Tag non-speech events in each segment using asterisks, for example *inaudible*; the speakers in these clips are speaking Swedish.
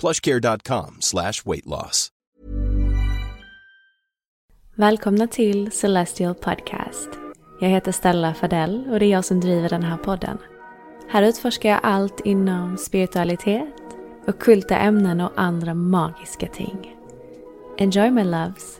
plushcare.com slash weightloss. Välkomna till Celestial Podcast. Jag heter Stella Fadell och det är jag som driver den här podden. Här utforskar jag allt inom spiritualitet, ockulta ämnen och andra magiska ting. Enjoy my loves!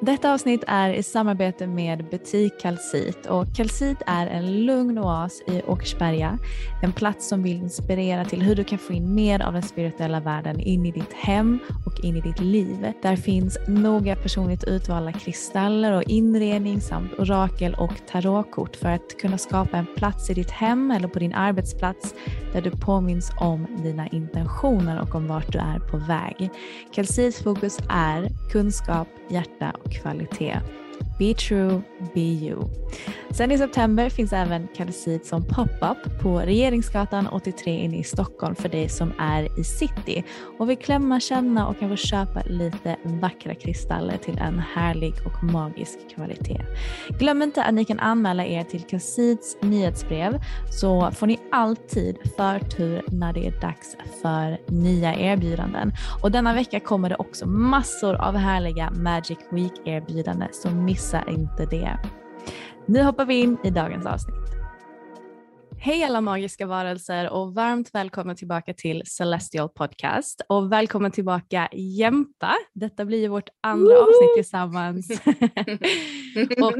Detta avsnitt är i samarbete med butik Kalsit och Kalsit är en lugn oas i Åkersberga. En plats som vill inspirera till hur du kan få in mer av den spirituella världen in i ditt hem och in i ditt liv. Där finns noga personligt utvalda kristaller och inredning samt orakel och tarotkort för att kunna skapa en plats i ditt hem eller på din arbetsplats där du påminns om dina intentioner och om vart du är på väg. Kalsits fokus är kunskap, hjärta och kvalitet. Be true, be you. Sen i september finns även Calcid som pop-up på Regeringsgatan 83 inne i Stockholm för dig som är i city och vill klämma, känna och kanske köpa lite vackra kristaller till en härlig och magisk kvalitet. Glöm inte att ni kan anmäla er till Calcids nyhetsbrev så får ni alltid förtur när det är dags för nya erbjudanden. Och denna vecka kommer det också massor av härliga Magic Week erbjudanden så missa inte det. Nu hoppar vi in i dagens avsnitt. Hej alla magiska varelser och varmt välkomna tillbaka till Celestial Podcast och välkommen tillbaka Jämta. Detta blir vårt andra Woo! avsnitt tillsammans. *laughs* och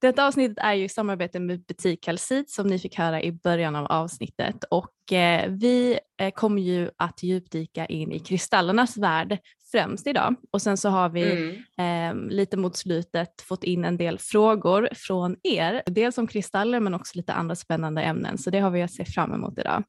detta avsnittet är ju i samarbete med butik Kalsit som ni fick höra i början av avsnittet och eh, vi eh, kommer ju att djupdyka in i kristallernas värld främst idag och sen så har vi Mm. eh, lite mot slutet fått in en del frågor från er, dels om kristaller men också lite andra spännande ämnen så det har vi att se fram emot idag.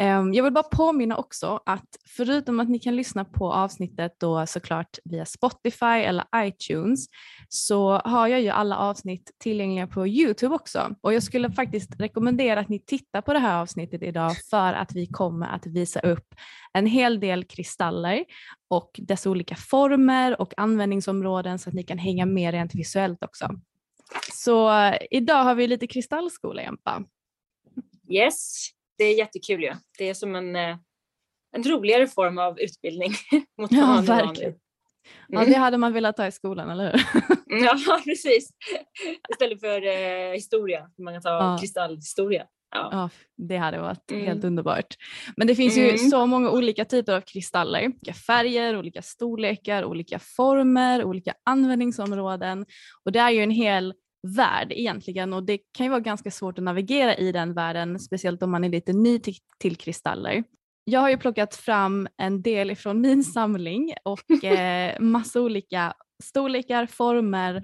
Ehm, jag vill bara påminna också att förutom att ni kan lyssna på avsnittet då såklart via Spotify eller iTunes så har jag ju alla avsnitt tillgängliga på Youtube också och jag skulle faktiskt rekommendera att ni tittar på det här avsnittet idag för att vi kommer att visa upp en hel del kristaller och dess olika former och användningsområden så att ni kan hänga med rent visuellt också. Så eh, idag har vi lite kristallskola Jempa. Yes, det är jättekul ju. Det är som en, eh, en roligare form av utbildning *laughs* mot Ja, verkligen. vid. Ja, Mm. det hade man velat ta i skolan, eller hur? *laughs* Ja, precis. Istället för eh, historia, man kan ta Ja. kristallhistoria. Ja. Ja, det hade varit Mm. helt underbart. Men det finns ju Mm. så många olika typer av kristaller. Olika färger, olika storlekar, olika former, olika användningsområden. Och det är ju en hel värld egentligen och det kan ju vara ganska svårt att navigera i den världen, speciellt om man är lite ny till, till kristaller. Jag har ju plockat fram en del ifrån min *laughs* samling och eh, massa olika storlekar, former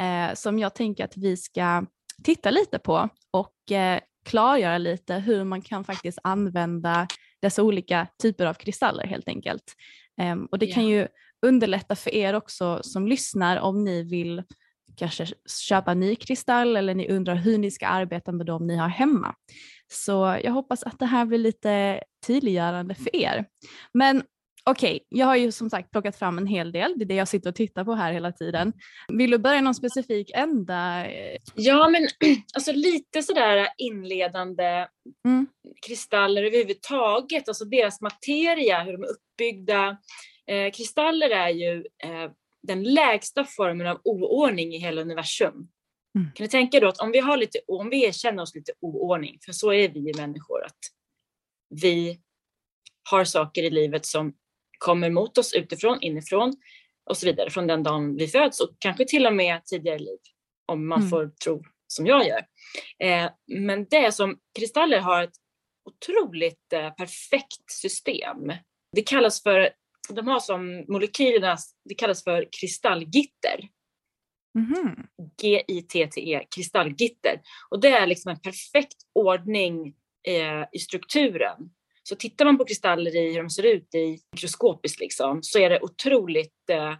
eh, som jag tänker att vi ska titta lite på och eh, klargöra lite hur man kan faktiskt använda dessa olika typer av kristaller helt enkelt. Ehm, och det kan ju underlätta för er också som lyssnar om ni vill kanske köpa ny kristall eller ni undrar hur ni ska arbeta med dem ni har hemma. Så jag hoppas att det här blir lite tydliggörande för er. Men okej, okay, jag har ju som sagt plockat fram en hel del. Det är det jag sitter och tittar på här hela tiden. Vill du börja någon specifik ända? Ja, men *clears throat* alltså lite sådär inledande mm. kristaller överhuvudtaget, alltså deras materia, hur de är uppbyggda. Eh, kristaller är ju eh, den lägsta formen av oordning i hela universum. Mm. Kan du tänka då att om vi, har lite, om vi erkänner oss lite oordning, för så är vi människor, att vi har saker i livet som kommer mot oss utifrån, inifrån och så vidare från den dagen vi föds och kanske till och med tidigare liv om man mm. får tro som jag gör. Eh, men det som kristaller har ett otroligt eh, perfekt system. Det kallas för, de har som molekylerna, det kallas för kristallgitter. Mm. G-I-T-T-E, kristallgitter. Och det är liksom en perfekt ordning eh, i strukturen så tittar man på kristaller i hur de ser ut i mikroskopiskt liksom, så är det otroligt eh,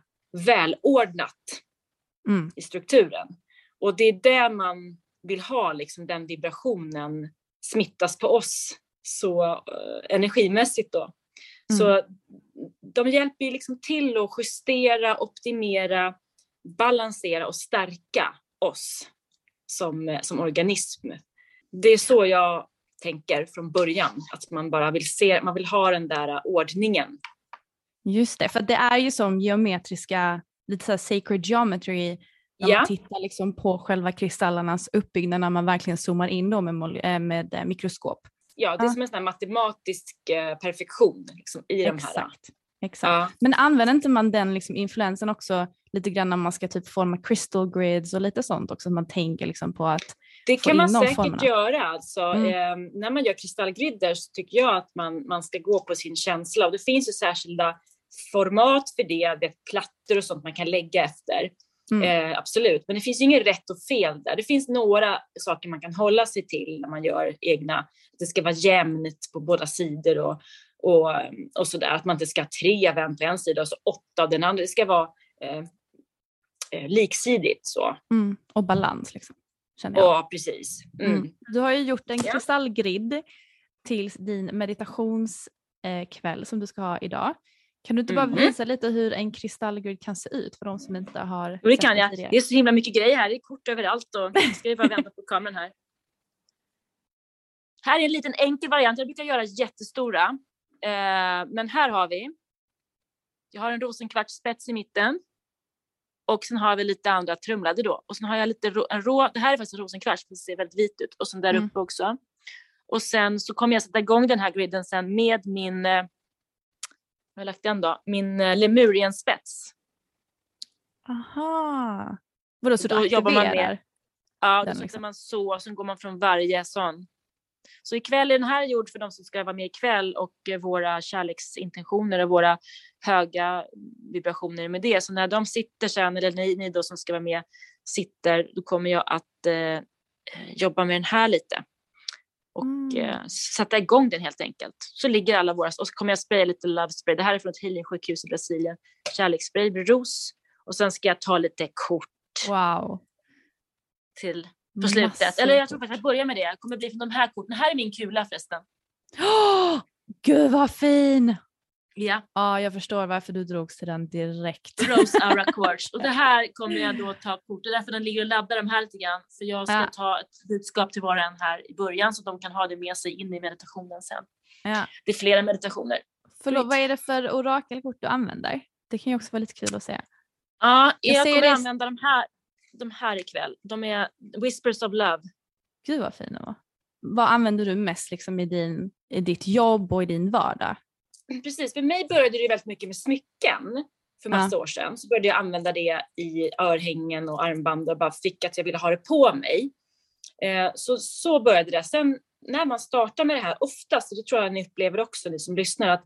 välordnat mm. i strukturen. Och det är det man vill ha, liksom, den vibrationen smittas på oss så eh, energimässigt då. Mm. Så de hjälper ju liksom till att justera, optimera, balansera och stärka oss som, som organism. Det är så jag tänker från början. Att man bara vill se, man vill ha den där ordningen. Just det, för det är ju som geometriska, lite så här sacred geometry, när ja. man tittar liksom på själva kristallernas uppbyggnad när man verkligen zoomar in då med, eh, med eh, mikroskop. Ja, det är som en sån matematisk eh, perfektion liksom, i Exakt. de här. Exakt. Ja. Men använder inte man den liksom influensen också lite grann när man ska typ forma crystal grids och lite sånt också, att man tänker liksom på att det kan man säkert formerna. göra. Alltså, mm. eh, när man gör kristallgriddor så tycker jag att man, man ska gå på sin känsla och det finns ju särskilda format för det, det plattor och sånt man kan lägga efter. Mm. Eh, absolut, men det finns ju inget rätt och fel där. Det finns några saker man kan hålla sig till när man gör egna. Det ska vara jämnt på båda sidor och, och, och sådär. Att man inte ska ha tre event på en sida och så åtta av den andra. Det ska vara eh, eh liksidigt så. Mm. Och balans liksom. Ja, precis. Mm. Mm. Du har ju gjort en kristallgrid till din meditationskväll som du ska ha idag. Kan du inte bara mm. visa lite hur en kristallgrid kan se ut för de som inte har jo, det kan jag. Det är så himla mycket grejer här. Det är kort överallt och jag ska bara vänta på kameran här. Här är en liten enkel variant. Jag brukar göra jättestora. Eh, men här har vi. Jag har en rosenkvartsspets i mitten. Och sen har vi lite andra trumlade då. Och sen har jag lite rå, en rå, det här är faktiskt en rosenkvarts, det ser väldigt vit ut. Och sen där mm. uppe också. Och sen så kommer jag sätta igång den här griden sen med min, eh, har jag lagt den då? Min eh, Lemurienspets. Aha. Vadå, så du då jobbar man med, Ja, då sätter liksom. man så, och sen går man från varje sån. Så ikväll är den här gjord för de som ska vara med ikväll och eh, våra kärleksintentioner och våra höga vibrationer med det. Så när de sitter sen, eller ni, ni då som ska vara med sitter, då kommer jag att eh, jobba med den här lite. Och mm. eh, sätta igång den helt enkelt. Så ligger alla våra, och så kommer jag spraya lite love spray. Det här är från ett healingsjukhus i Brasilien. Kärleksspray med ros. Och sen ska jag ta lite kort. Wow. Till på slutet. Massor Eller jag tror faktiskt att jag börjar med det. Jag kommer bli från de här korten. Här är min kula förresten. Oh, *gasps* Gud vad fin! Ja. Ja, jag förstår varför du drogs till den direkt. Rose Aura *laughs* Quartz. Och det här kommer jag då ta kort. Det är därför den ligger och laddar de här lite grann. För jag ska ja. ta ett budskap till var och en här i början så att de kan ha det med sig in i meditationen sen. Ja. Det är flera meditationer. Förlåt, vad är det för orakelkort du använder? Det kan ju också vara lite kul att se. Ja, jag, jag kommer det... använda de här de här ikväll. De är Whispers of Love. Gud vad fina var. Vad använder du mest liksom i, din, i ditt jobb och i din vardag? Precis, för mig började det väldigt mycket med smycken för massa ja. år sedan. Så började jag använda det i örhängen och armband och bara fick att jag ville ha det på mig. Eh, så, så började det. Sen när man startar med det här, oftast, och det tror jag ni upplever också ni som lyssnar, att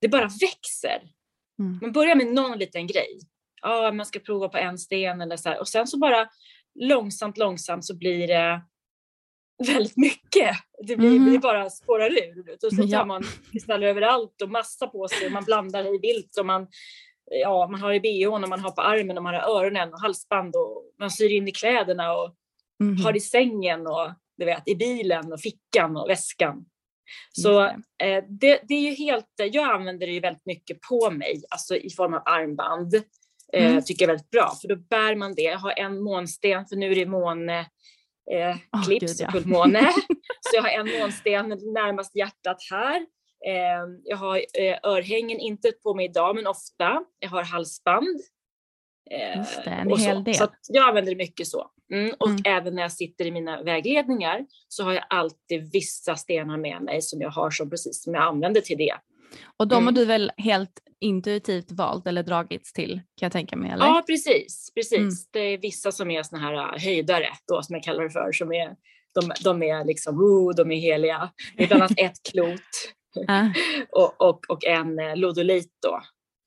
det bara växer. Mm. Man börjar med någon liten grej ja, man ska prova på en sten eller så här. Och sen så bara långsamt, långsamt så blir det väldigt mycket. Det blir, mm. bara spårar ur. Och så tar man kristaller överallt och massa på sig och man blandar i vilt och man, ja, man har i bhn och man har på armen och man har öronen och halsband och man syr in i kläderna och mm. har i sängen och du vet, i bilen och fickan och väskan. Så eh, det, det, är ju helt, jag använder det ju väldigt mycket på mig, alltså i form av armband. Eh, mm. Tycker jag är väldigt bra, för då bär man det. Jag har en månsten, för nu är det måne, eh, klips oh, och fullmåne. *laughs* så jag har en månsten närmast hjärtat här. Eh, jag har eh, örhängen, inte på mig idag, men ofta. Jag har halsband. Eh, Just det, en hel så. del. Så jag använder det mycket så. Mm, och mm. även när jag sitter i mina vägledningar så har jag alltid vissa stenar med mig som jag har som precis som jag använder till det. Och de mm. har du väl helt intuitivt valt eller dragits till kan jag tänka mig? Eller? Ja precis, precis. Mm. Det är vissa som är såna här äh, höjdare då som jag kallar det för som är de, de är liksom, oh, de är heliga. Det är bland annat ett *laughs* klot ah. *laughs* och, och, och en eh, lodolit då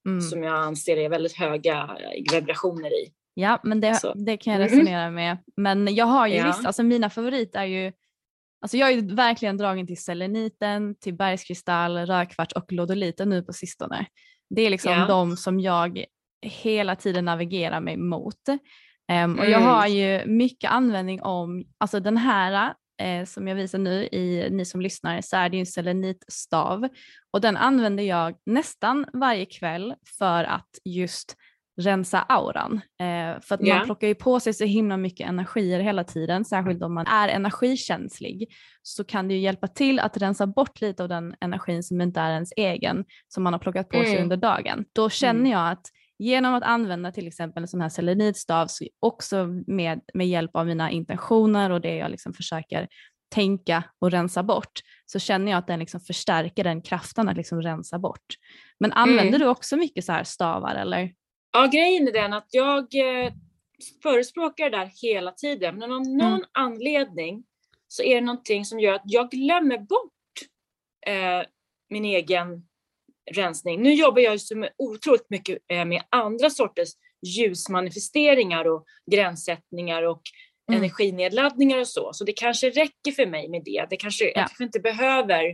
mm. som jag anser är väldigt höga vibrationer i. Ja, men det, det kan jag mm. resonera med. Men jag har ju ja. visst, alltså mina favoriter är ju Alltså jag är verkligen dragen till seleniten, till bergskristall, rödkvarts och lodoliten nu på sistone. Det är liksom ja. de som jag hela tiden navigerar mig mot. Um, mm. Och jag har mm. ju mycket användning om, alltså den här eh, som jag visar nu i ni som lyssnar så är det ju en selenitstav och den använder jag nästan varje kväll för att just rensa auran. Eh, för att yeah. man plockar ju på sig så himla mycket energier hela tiden, särskilt om man är energikänslig, så kan det ju hjälpa till att rensa bort lite av den energin som inte är ens egen, som man har plockat på mm. sig under dagen. Då känner mm. jag att genom att använda till exempel en sån här selenitstav, så också med, med hjälp av mina intentioner och det jag liksom försöker tänka och rensa bort, så känner jag att den liksom förstärker den kraften att liksom rensa bort. Men använder mm. du också mycket så här stavar eller? Ja, grejen är den att jag eh, förespråkar det där hela tiden, men av någon mm. anledning så är det någonting som gör att jag glömmer bort eh, min egen rensning. Nu jobbar jag ju med otroligt mycket eh, med andra sorters ljusmanifesteringar och gränssättningar och mm. energinedladdningar och så, så det kanske räcker för mig med det. Det kanske, ja. Jag kanske inte behöver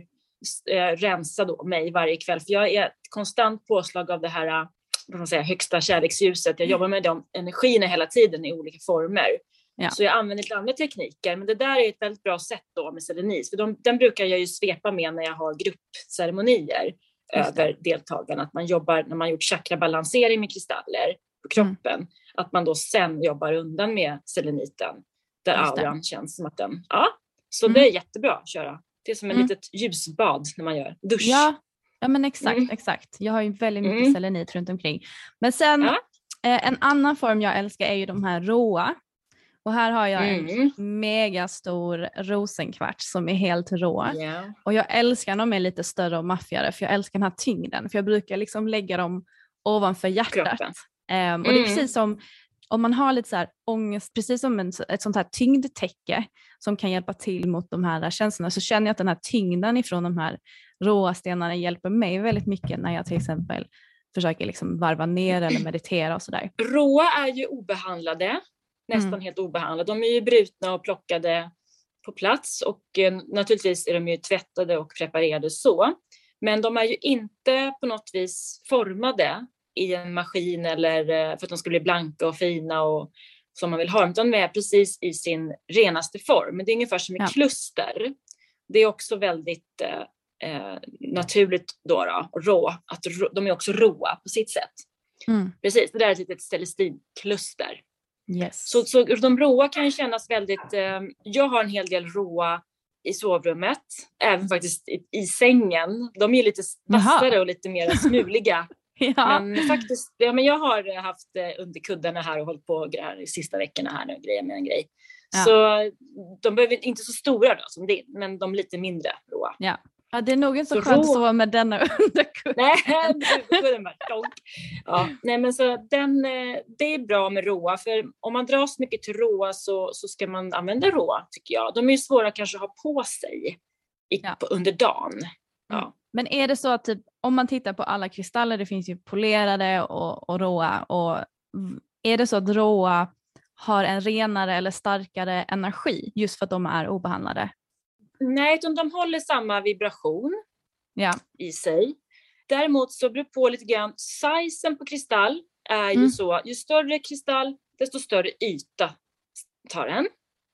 eh, rensa då mig varje kväll, för jag är ett konstant påslag av det här vad man säga, högsta kärleksljuset. Jag jobbar med de energierna hela tiden i olika former. Ja. Så jag använder lite andra tekniker, men det där är ett väldigt bra sätt då med selenis, för de, den brukar jag ju svepa med när jag har gruppceremonier över deltagarna, att man jobbar när man gjort chakrabalansering med kristaller på mm. kroppen, mm. att man då sen jobbar undan med seleniten, där auran känns som att den, ja, så mm. det är jättebra att köra. Det är som ett mm. litet ljusbad när man gör dusch. Ja, Ja men exakt, mm. exakt. Jag har ju väldigt mycket mm. selenit runt omkring. Men sen ja. eh, en annan form jag älskar är ju de här råa. Och här har jag mm. en megastor rosenkvarts som är helt rå. Yeah. Och jag älskar när de är lite större och maffigare för jag älskar den här tyngden. För jag brukar liksom lägga dem ovanför hjärtat. Um, och det är mm. precis som om man har lite så här ångest, precis som en, ett sånt här tyngdtäcke som kan hjälpa till mot de här känslorna så känner jag att den här tyngden ifrån de här råa stenarna hjälper mig väldigt mycket när jag till exempel försöker liksom varva ner eller meditera och sådär. Råa är ju obehandlade, nästan mm. helt obehandlade. De är ju brutna och plockade på plats och eh, naturligtvis är de ju tvättade och preparerade så. Men de är ju inte på något vis formade i en maskin eller eh, för att de ska bli blanka och fina och som man vill ha utan de är precis i sin renaste form. Men det är ungefär som i ja. kluster. Det är också väldigt eh, eh, naturligt då, då rå, att de är också råa på sitt sätt. Mm. Precis, det där är ett litet celestinkluster. Yes. Så, så de råa kan ju kännas väldigt, eh, jag har en hel del råa i sovrummet, även faktiskt i, i sängen. De är lite vassare och lite mer smuliga. Ja. Men faktiskt, ja, men jag har haft eh, under kuddarna här och hållit på här de sista veckorna här nu, grejer med en grej. Ja. Så de behöver inte så stora då som din, men de lite mindre råa. Ja. Ja, det är nog inte så, så skönt att sova med denna *laughs* underkudden. Nej, ja, nej, men så den, eh, det är bra med råa, för om man dras mycket till råa så, så ska man använda råa, tycker jag. De är ju svåra kanske att ha på sig i, ja. på, under dagen. Ja. Mm. Men är det så att typ, om man tittar på alla kristaller, det finns ju polerade och, och råa, och är det så att råa har en renare eller starkare energi just för att de är obehandlade? Nej, utan de håller samma vibration ja. i sig. Däremot så beror det på lite grann, sizen på kristall är ju mm. så, ju större kristall, desto större yta tar den.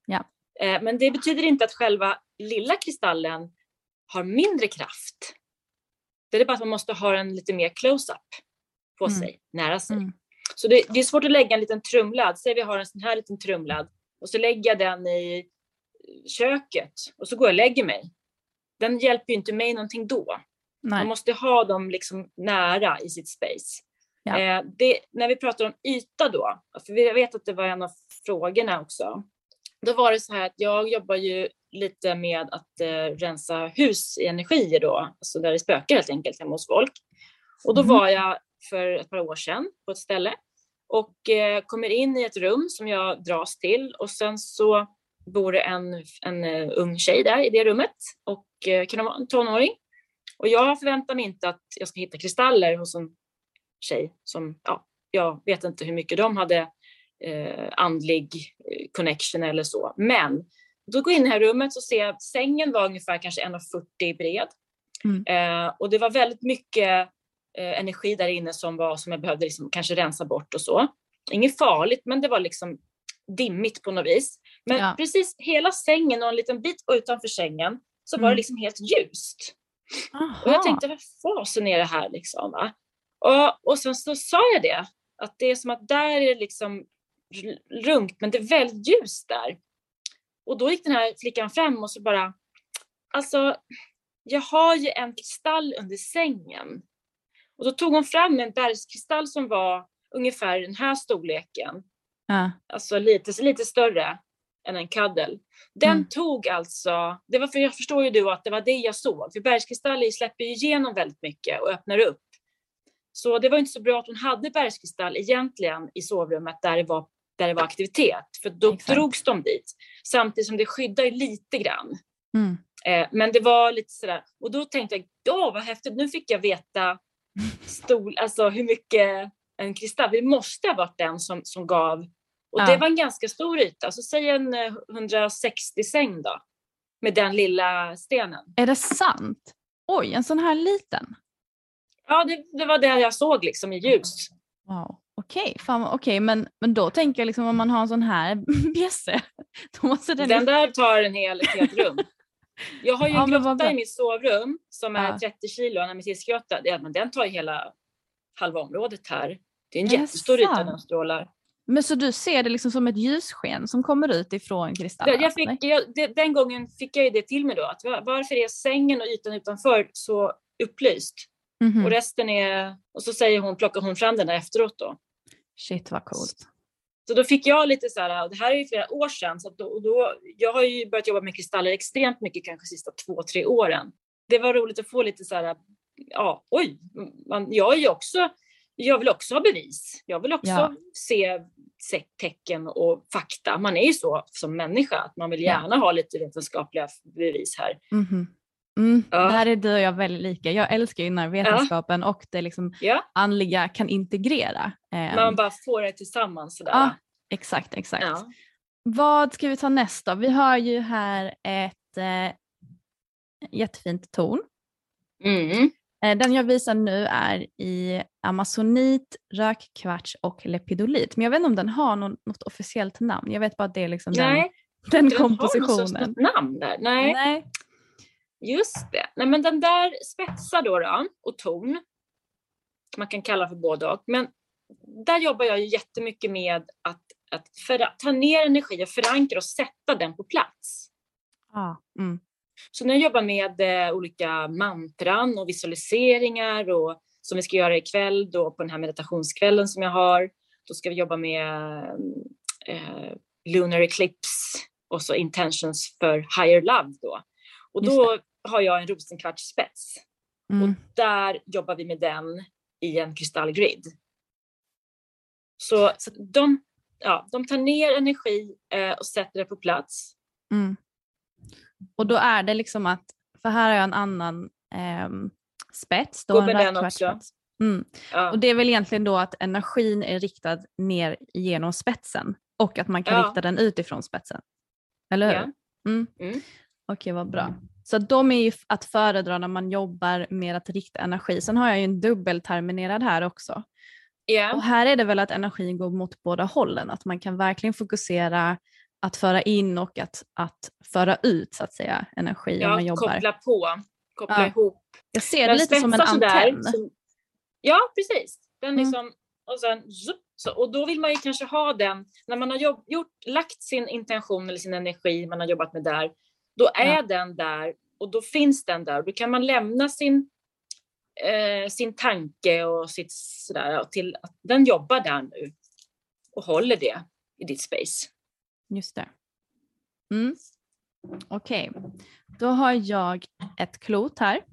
Ja. Eh, men det betyder inte att själva lilla kristallen har mindre kraft. Det är bara att man måste ha en lite mer close-up på mm. sig, nära sig. Mm. Så det, det, är svårt att lägga en liten trumladd. Säg vi har en sån här liten trumladd och så lägger jag den i köket och så går jag och lägger mig. Den hjälper ju inte mig någonting då. Nej. Man måste ha dem liksom nära i sitt space. Ja. Eh, det, när vi pratar om yta då, för jag vet att det var en av frågorna också. Då var det så här att jag jobbar ju lite med att eh, rensa hus i energier då, alltså där det spökar helt enkelt hemma hos folk. Och då mm. var jag för ett par år sedan på ett ställe och eh, kommer in i ett rum som jag dras till och sen så bor det en, en uh, ung tjej där i det rummet och uh, kan vara en tonåring. Och jag förväntar mig inte att jag ska hitta kristaller hos en tjej som, ja, jag vet inte hur mycket de hade eh, andlig eh, connection eller så. Men då går jag in i det här rummet och ser att sängen var ungefär kanske 1,40 bred. Mm. Eh, och det var väldigt mycket eh, energi där inne som, var, som jag behövde liksom kanske rensa bort och så. Inget farligt, men det var liksom dimmigt på något vis. Men ja. precis hela sängen och en liten bit utanför sängen så var det mm. liksom helt ljust. Aha. Och jag tänkte, vad fasen är det här liksom? Va? Och, och sen så sa jag det, att det är som att där är det liksom lugnt, men det är väldigt ljust där. Och då gick den här flickan fram och så bara, alltså, jag har ju en kristall under sängen. Och då tog hon fram en bergskristall som var ungefär den här storleken. Ja. Alltså lite, lite större än en kaddel. Den mm. tog alltså, det var för jag förstår ju du att det var det jag såg, för bergskristaller släpper ju igenom väldigt mycket och öppnar upp. Så det var inte så bra att hon hade bergskristall egentligen i sovrummet där det var, där det var aktivitet, för då Exakt. drogs de dit. Samtidigt som det skyddar lite grann. Mm. Eh, men det var lite sådär, och då tänkte jag, ja vad häftigt, nu fick jag veta stol, alltså hur mycket en kristall, det måste ha varit den som, som gav, och ja. det var en ganska stor yta, så säg en 160 eh, säng då, med den lilla stenen. Är det sant? Oj, en sån här liten? Ja, det, det var det jag såg liksom i ljus. Wow. Okej, okay, okay, men, men då tänker jag liksom om man har en sån här *laughs* bjässe. den den där tar en hel, ett helt rum. *laughs* Jag har ju en ja, grotta i mitt sovrum som är ja. 30 kilo, en ametistgrotta. Den tar ju hela halva området här. Det är en är jättestor yta den strålar. Men så du ser det liksom som ett ljussken som kommer ut ifrån kristallen? Jag fick, jag, den gången fick jag ju det till mig då, att varför är sängen och ytan utanför så upplyst? Mm -hmm. Och resten är, och så säger hon, plockar hon fram den där efteråt då. Shit vad coolt. Så då fick jag lite så här, och det här är ju flera år sedan, så då, då, jag har ju börjat jobba med kristaller extremt mycket, kanske sista två, tre åren. Det var roligt att få lite så här, ja, oj, man, jag är ju också, jag vill också ha bevis. Jag vill också ja. se tecken och fakta. Man är ju så som människa, att man vill gärna ja. ha lite vetenskapliga bevis här. Mm -hmm. Mm, ja. Där är du och jag väldigt lika. Jag älskar ju när vetenskapen ja. och det liksom ja. andliga kan integrera. Eh, Man bara får det tillsammans sådär. Ja, exakt, exakt. Ja. Vad ska vi ta näst då? Vi har ju här ett eh, jättefint torn. Mm. Eh, den jag visar nu är i amazonit, rökkvarts och lepidolit. Men jag vet inte om den har någon, något officiellt namn. Jag vet bara att det är liksom Nej. den, den kompositionen. Har namn där. Nej. Nej. Just det. Nej, men den där spetsar då, då och ton, man kan kalla för både och, men där jobbar jag ju jättemycket med att, att för, ta ner energi och förankra och sätta den på plats. Ah, mm. Så när jag jobbar med eh, olika mantran och visualiseringar och som vi ska göra ikväll då på den här meditationskvällen som jag har, då ska vi jobba med eh, Lunar Eclipse och så intentions för higher love då. Och då har jag en rosenkvartsspets mm. och där jobbar vi med den i en kristallgrid. Så, så de, ja, de tar ner energi eh, och sätter det på plats. Mm. Och då är det liksom att, för här har jag en annan eh, spets. Då Gå med den också. Mm. Ja. Och det är väl egentligen då att energin är riktad ner genom spetsen och att man kan ja. rikta den utifrån spetsen. Eller hur? Ja. Mm. Mm. Okej, vad bra. Så de är ju att föredra när man jobbar med att rikta energi. Sen har jag ju en dubbelterminerad här också. Yeah. Och här är det väl att energin går mot båda hållen, att man kan verkligen fokusera att föra in och att, att föra ut så att säga energi ja, man jobbar. koppla på. koppla ja. ihop. Jag ser det lite som en antenn. Som, ja, precis. Den mm. liksom, och, sen, så, och då vill man ju kanske ha den, när man har jobb, gjort, lagt sin intention eller sin energi man har jobbat med där, då är ja. den där och då finns den där. Då kan man lämna sin, eh, sin tanke och sitt sådär till att den jobbar där nu och håller det i ditt space. Just det. Mm. Okej, okay. då har jag ett klot här.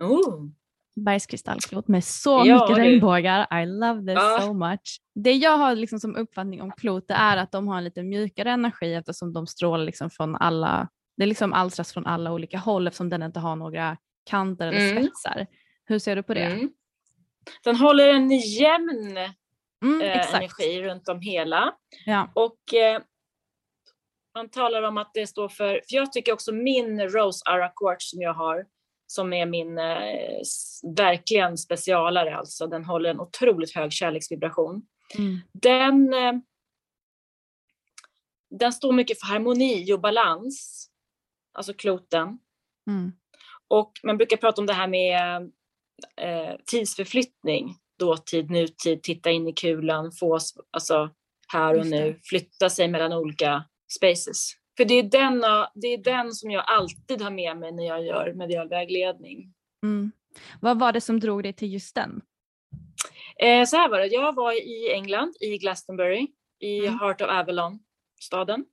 Oh. Bergskristallklot med så ja, mycket regnbågar. I love this ja. so much. Det jag har liksom som uppfattning om klot är att de har en lite mjukare energi eftersom de strålar liksom från alla, det är liksom alstras från alla olika håll eftersom den inte har några kanter eller mm. spetsar. Hur ser du på det? Mm. Den håller en jämn mm, eh, energi runt om hela. Ja. Och eh, man talar om att det står för, för jag tycker också min Rose Ara Quartz som jag har, som är min eh, verkligen specialare, alltså den håller en otroligt hög kärleksvibration. Mm. Den, eh, den står mycket för harmoni och balans, alltså kloten. Mm. Och man brukar prata om det här med eh, tidsförflyttning, dåtid, nutid, titta in i kulan, få alltså här och nu, flytta sig mellan olika spaces. För det är, den, det är den som jag alltid har med mig när jag gör medial vägledning. Mm. Vad var det som drog dig till just den? Eh, så här var det, jag var i England, i Glastonbury, i mm. Heart of Avalon, staden.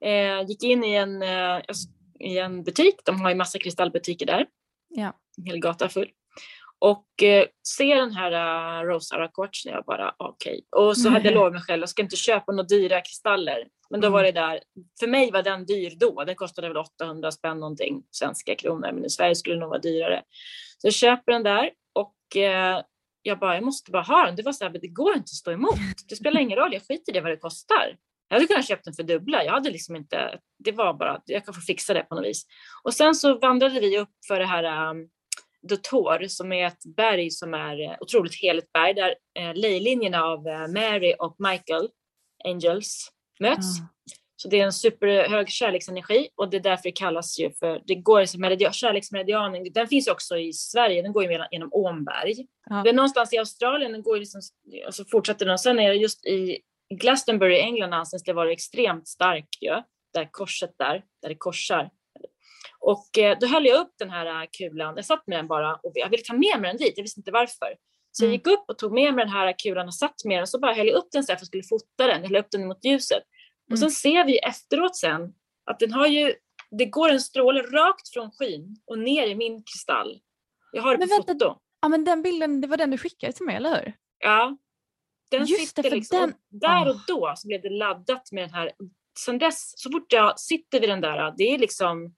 Eh, gick in i en, eh, i en butik, de har ju massa kristallbutiker där. Ja. En hel gata full. Och eh, ser den här uh, Rose Ara Quartz jag bara okej. Okay. Och så hade jag lovat mig själv, jag ska inte köpa några dyra kristaller. Men då var mm. det där, för mig var den dyr då, den kostade väl 800 spänn någonting, svenska kronor, men i Sverige skulle det nog vara dyrare. Så jag köper den där och eh, jag bara, jag måste bara ha den. Det var så här, det går inte att stå emot. Det spelar ingen roll, jag skiter i det vad det kostar. Jag hade kunnat köpa den för dubbla. Jag hade liksom inte, det var bara, jag kan få fixa det på något vis. Och sen så vandrade vi upp för det här um, Dotor som är ett berg som är eh, otroligt heligt berg där eh, lejlinjerna av eh, Mary och Michael Angels möts. Mm. Så det är en superhög kärleksenergi och det är därför det kallas ju för, det går som meridian, kärleksmeridianen, den finns också i Sverige, den går ju genom Ånberg. Ja. Det är någonstans i Australien, den går liksom, och så fortsätter den sen är det just i Glastonbury i England anses det vara extremt stark ju, där korset där, där det korsar. Och eh, då höll jag upp den här eh, kulan, jag satt med den bara och jag ville ta med mig den dit, jag visste inte varför. Så jag mm. gick upp och tog med mig den här kulan och satt med den och så bara höll jag upp den så här för att jag skulle fota den, jag höll upp den mot ljuset. Och sen mm. ser vi efteråt sen att den har ju, det går en stråle rakt från skyn och ner i min kristall. Jag har det men på vänta, foto. Ja men den bilden, det var den du skickade till mig, eller hur? Ja. Den Just sitter det, liksom, den... där och då så blev det laddat med den här. Sen dess, så fort jag sitter vid den där, det är liksom,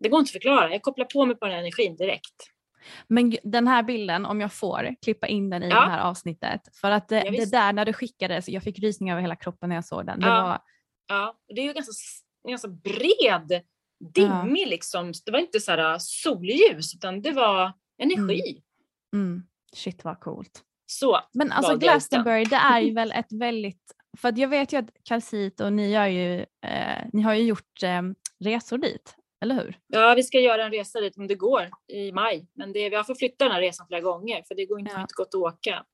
det går inte att förklara. Jag kopplar på mig på den här energin direkt. Men den här bilden, om jag får klippa in den i ja. det här avsnittet. För att det, det där när du skickade, så jag fick rysningar över hela kroppen när jag såg den. Det ja. Var... ja, det är ju ganska, ganska bred, dimmig ja. liksom. Det var inte så här solljus utan det var energi. Mm. Mm. Shit vad coolt. Så Men alltså Glastonbury, det är ju *laughs* väl ett väldigt, för jag vet ju att Calcit och ni, ju, eh, ni har ju gjort eh, resor dit eller hur? Ja, vi ska göra en resa dit om det går i maj. Men det, vi har fått flytta den här resan flera gånger för det går inte, ja. inte gott att åka.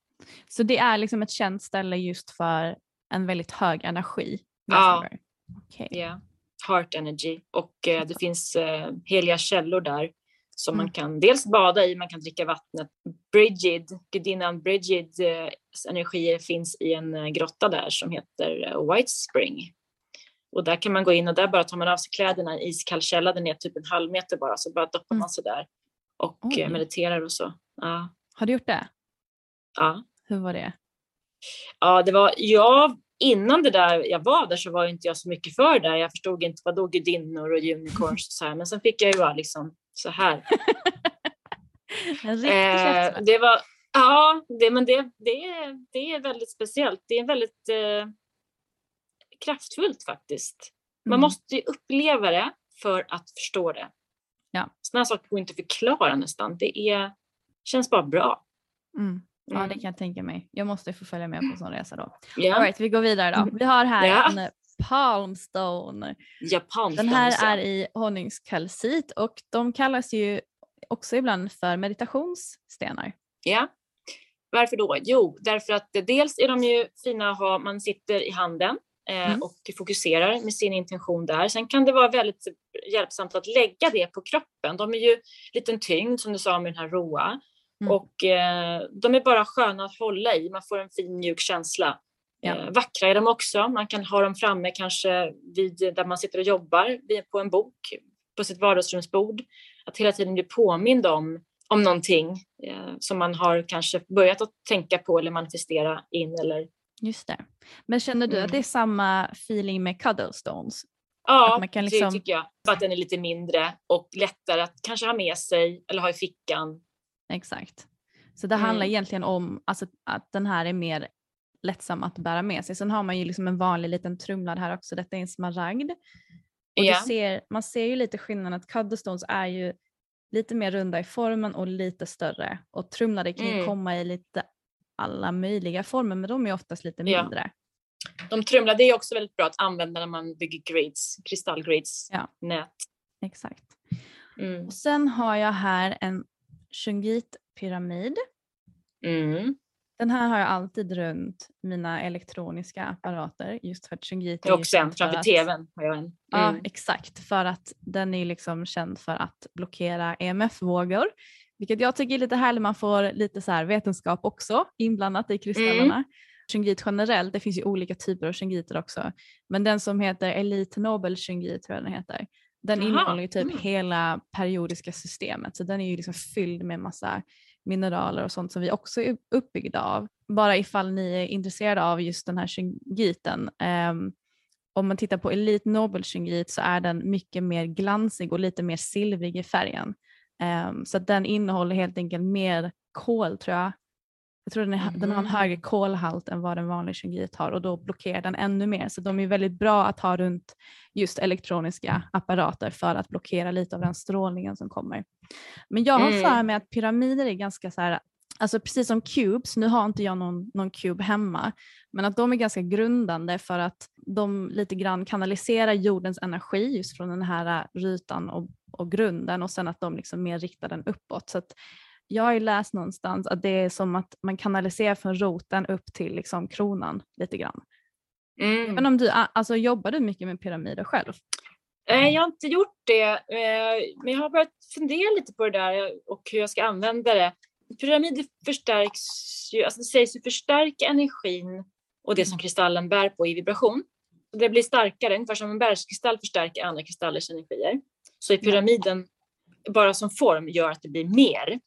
Så det är liksom ett känt ställe just för en väldigt hög energi? Ja. Okay. Yeah. Heart energy. Och eh, det finns eh, heliga källor där som mm. man kan dels bada i, man kan dricka vattnet. Brigid, gudinnan Brigids eh, energier finns i en eh, grotta där som heter eh, White Spring. Och där kan man gå in och där bara tar man av sig kläderna i iskall källa, den är typ en halv meter bara, så bara doppar mm. man sig där och Oj. Eh, mediterar och så. Ja. Har du gjort det? Ja. Hur var det? Ja, det var, ja, innan det där jag var där så var inte jag så mycket för det. Jag förstod inte vad då gudinnor och unicorns och så här, men sen fick jag ju vara liksom så här. *laughs* en eh, Det var, ja, det, men det, det, det är väldigt speciellt. Det är väldigt eh, kraftfullt faktiskt. Man mm. måste ju uppleva det för att förstå det. Ja. Sådana saker går inte att förklara nästan. Det är, känns bara bra. Mm. Ja, mm. det kan jag tänka mig. Jag måste få följa med på en sån resa då. Yeah. All right, vi går vidare då. Vi har här ja. en Palmstone. Ja, Palmstone. Den här är i honungskalcit och de kallas ju också ibland för meditationsstenar. Ja, varför då? Jo, därför att dels är de ju fina att ha, man sitter i handen eh, mm. och fokuserar med sin intention där. Sen kan det vara väldigt hjälpsamt att lägga det på kroppen. De är ju liten tyngd som du sa med den här roa mm. och eh, de är bara sköna att hålla i. Man får en fin mjuk känsla. Ja. Eh, vackra är de också. Man kan ha dem framme kanske vid, där man sitter och jobbar på en bok på sitt vardagsrumsbord. Att hela tiden bli påmind om, om någonting eh, som man har kanske börjat att tänka på eller manifestera in eller Just det. Men känner du mm. att det är samma feeling med cuddlestones? Ja, liksom... det tycker jag. För att den är lite mindre och lättare att kanske ha med sig eller ha i fickan. Exakt. Så det mm. handlar egentligen om alltså, att den här är mer lättsam att bära med sig. Sen har man ju liksom en vanlig liten trumlad här också. Detta är en smaragd. Och yeah. ser, man ser ju lite skillnaden att cuddlestones är ju lite mer runda i formen och lite större. Och trumlade kan mm. komma i lite alla möjliga former men de är oftast lite mindre. Ja. De trumlade är också väldigt bra att använda när man bygger grids, kristallgrids ja. nät. Exakt. Mm. Och sen har jag här en shungit-pyramid. Mm. Den här har jag alltid runt mina elektroniska apparater just för att Shungit är också en framför tvn. Har jag en. Mm. Ja exakt för att den är liksom känd för att blockera EMF-vågor vilket jag tycker är lite härligt, man får lite så vetenskap också inblandat i kristallerna. Mm. Shungit generellt, det finns ju olika typer av shungiter också, men den som heter Elite Nobel Shungit tror jag den heter, den Aha. innehåller ju typ mm. hela periodiska systemet så den är ju liksom fylld med massa mineraler och sånt som vi också är uppbyggda av. Bara ifall ni är intresserade av just den här shungiten. Um, om man tittar på Elite Nobel Shungit så är den mycket mer glansig och lite mer silvrig i färgen. Um, så den innehåller helt enkelt mer kol tror jag. Jag tror den, är, mm. den har en mm. högre kolhalt än vad den vanliga shungit har och då blockerar den ännu mer. Så de är väldigt bra att ha runt just elektroniska apparater för att blockera lite av den strålningen som kommer. Men jag har mm. för mig att pyramider är ganska så här, alltså precis som cubes, nu har inte jag någon, någon cube hemma, men att de är ganska grundande för att de lite grann kanaliserar jordens energi just från den här rutan och och grunden och sen att de liksom mer riktar den uppåt. Så jag har ju läst någonstans att det är som att man kanaliserar från roten upp till liksom kronan lite grann. Mm. Men om du, alltså, jobbar du mycket med pyramider själv? Eh, jag har inte gjort det, eh, men jag har börjat fundera lite på det där och hur jag ska använda det. Pyramider förstärks ju, alltså det sägs ju förstärka energin och det som mm. kristallen bär på i vibration. Det blir starkare, ungefär som en bergskristall förstärker andra kristallers energier. Så i pyramiden, bara som form, gör att det blir mer.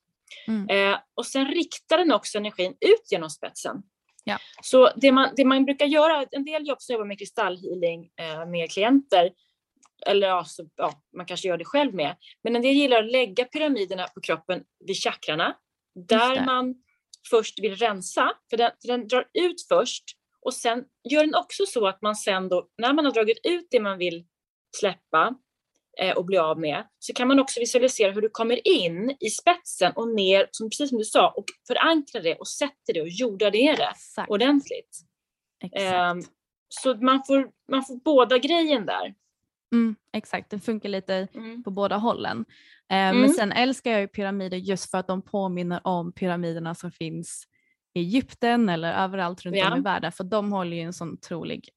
Mm. Eh, och sen riktar den också energin ut genom spetsen. Ja. Så det man, det man brukar göra, en del jobb som jobbar med kristallhealing eh, med klienter, eller ja, så, ja, man kanske gör det själv med, men en del gillar att lägga pyramiderna på kroppen vid chakrarna, där man först vill rensa, för den, den drar ut först och sen gör den också så att man sen då, när man har dragit ut det man vill släppa, eh, och bli av med, så kan man också visualisera hur du kommer in i spetsen och ner, som, precis som du sa, och förankrar det och sätter det och jordar ner det Exakt. ordentligt. Exakt. Eh, så man får, man får båda grejen där. Mm, exakt, det funkar lite mm. på båda hållen. Eh, mm. Men sen älskar jag ju pyramider just för att de påminner om pyramiderna som finns i Egypten eller överallt runt ja. om i världen för de håller ju en sån otrolig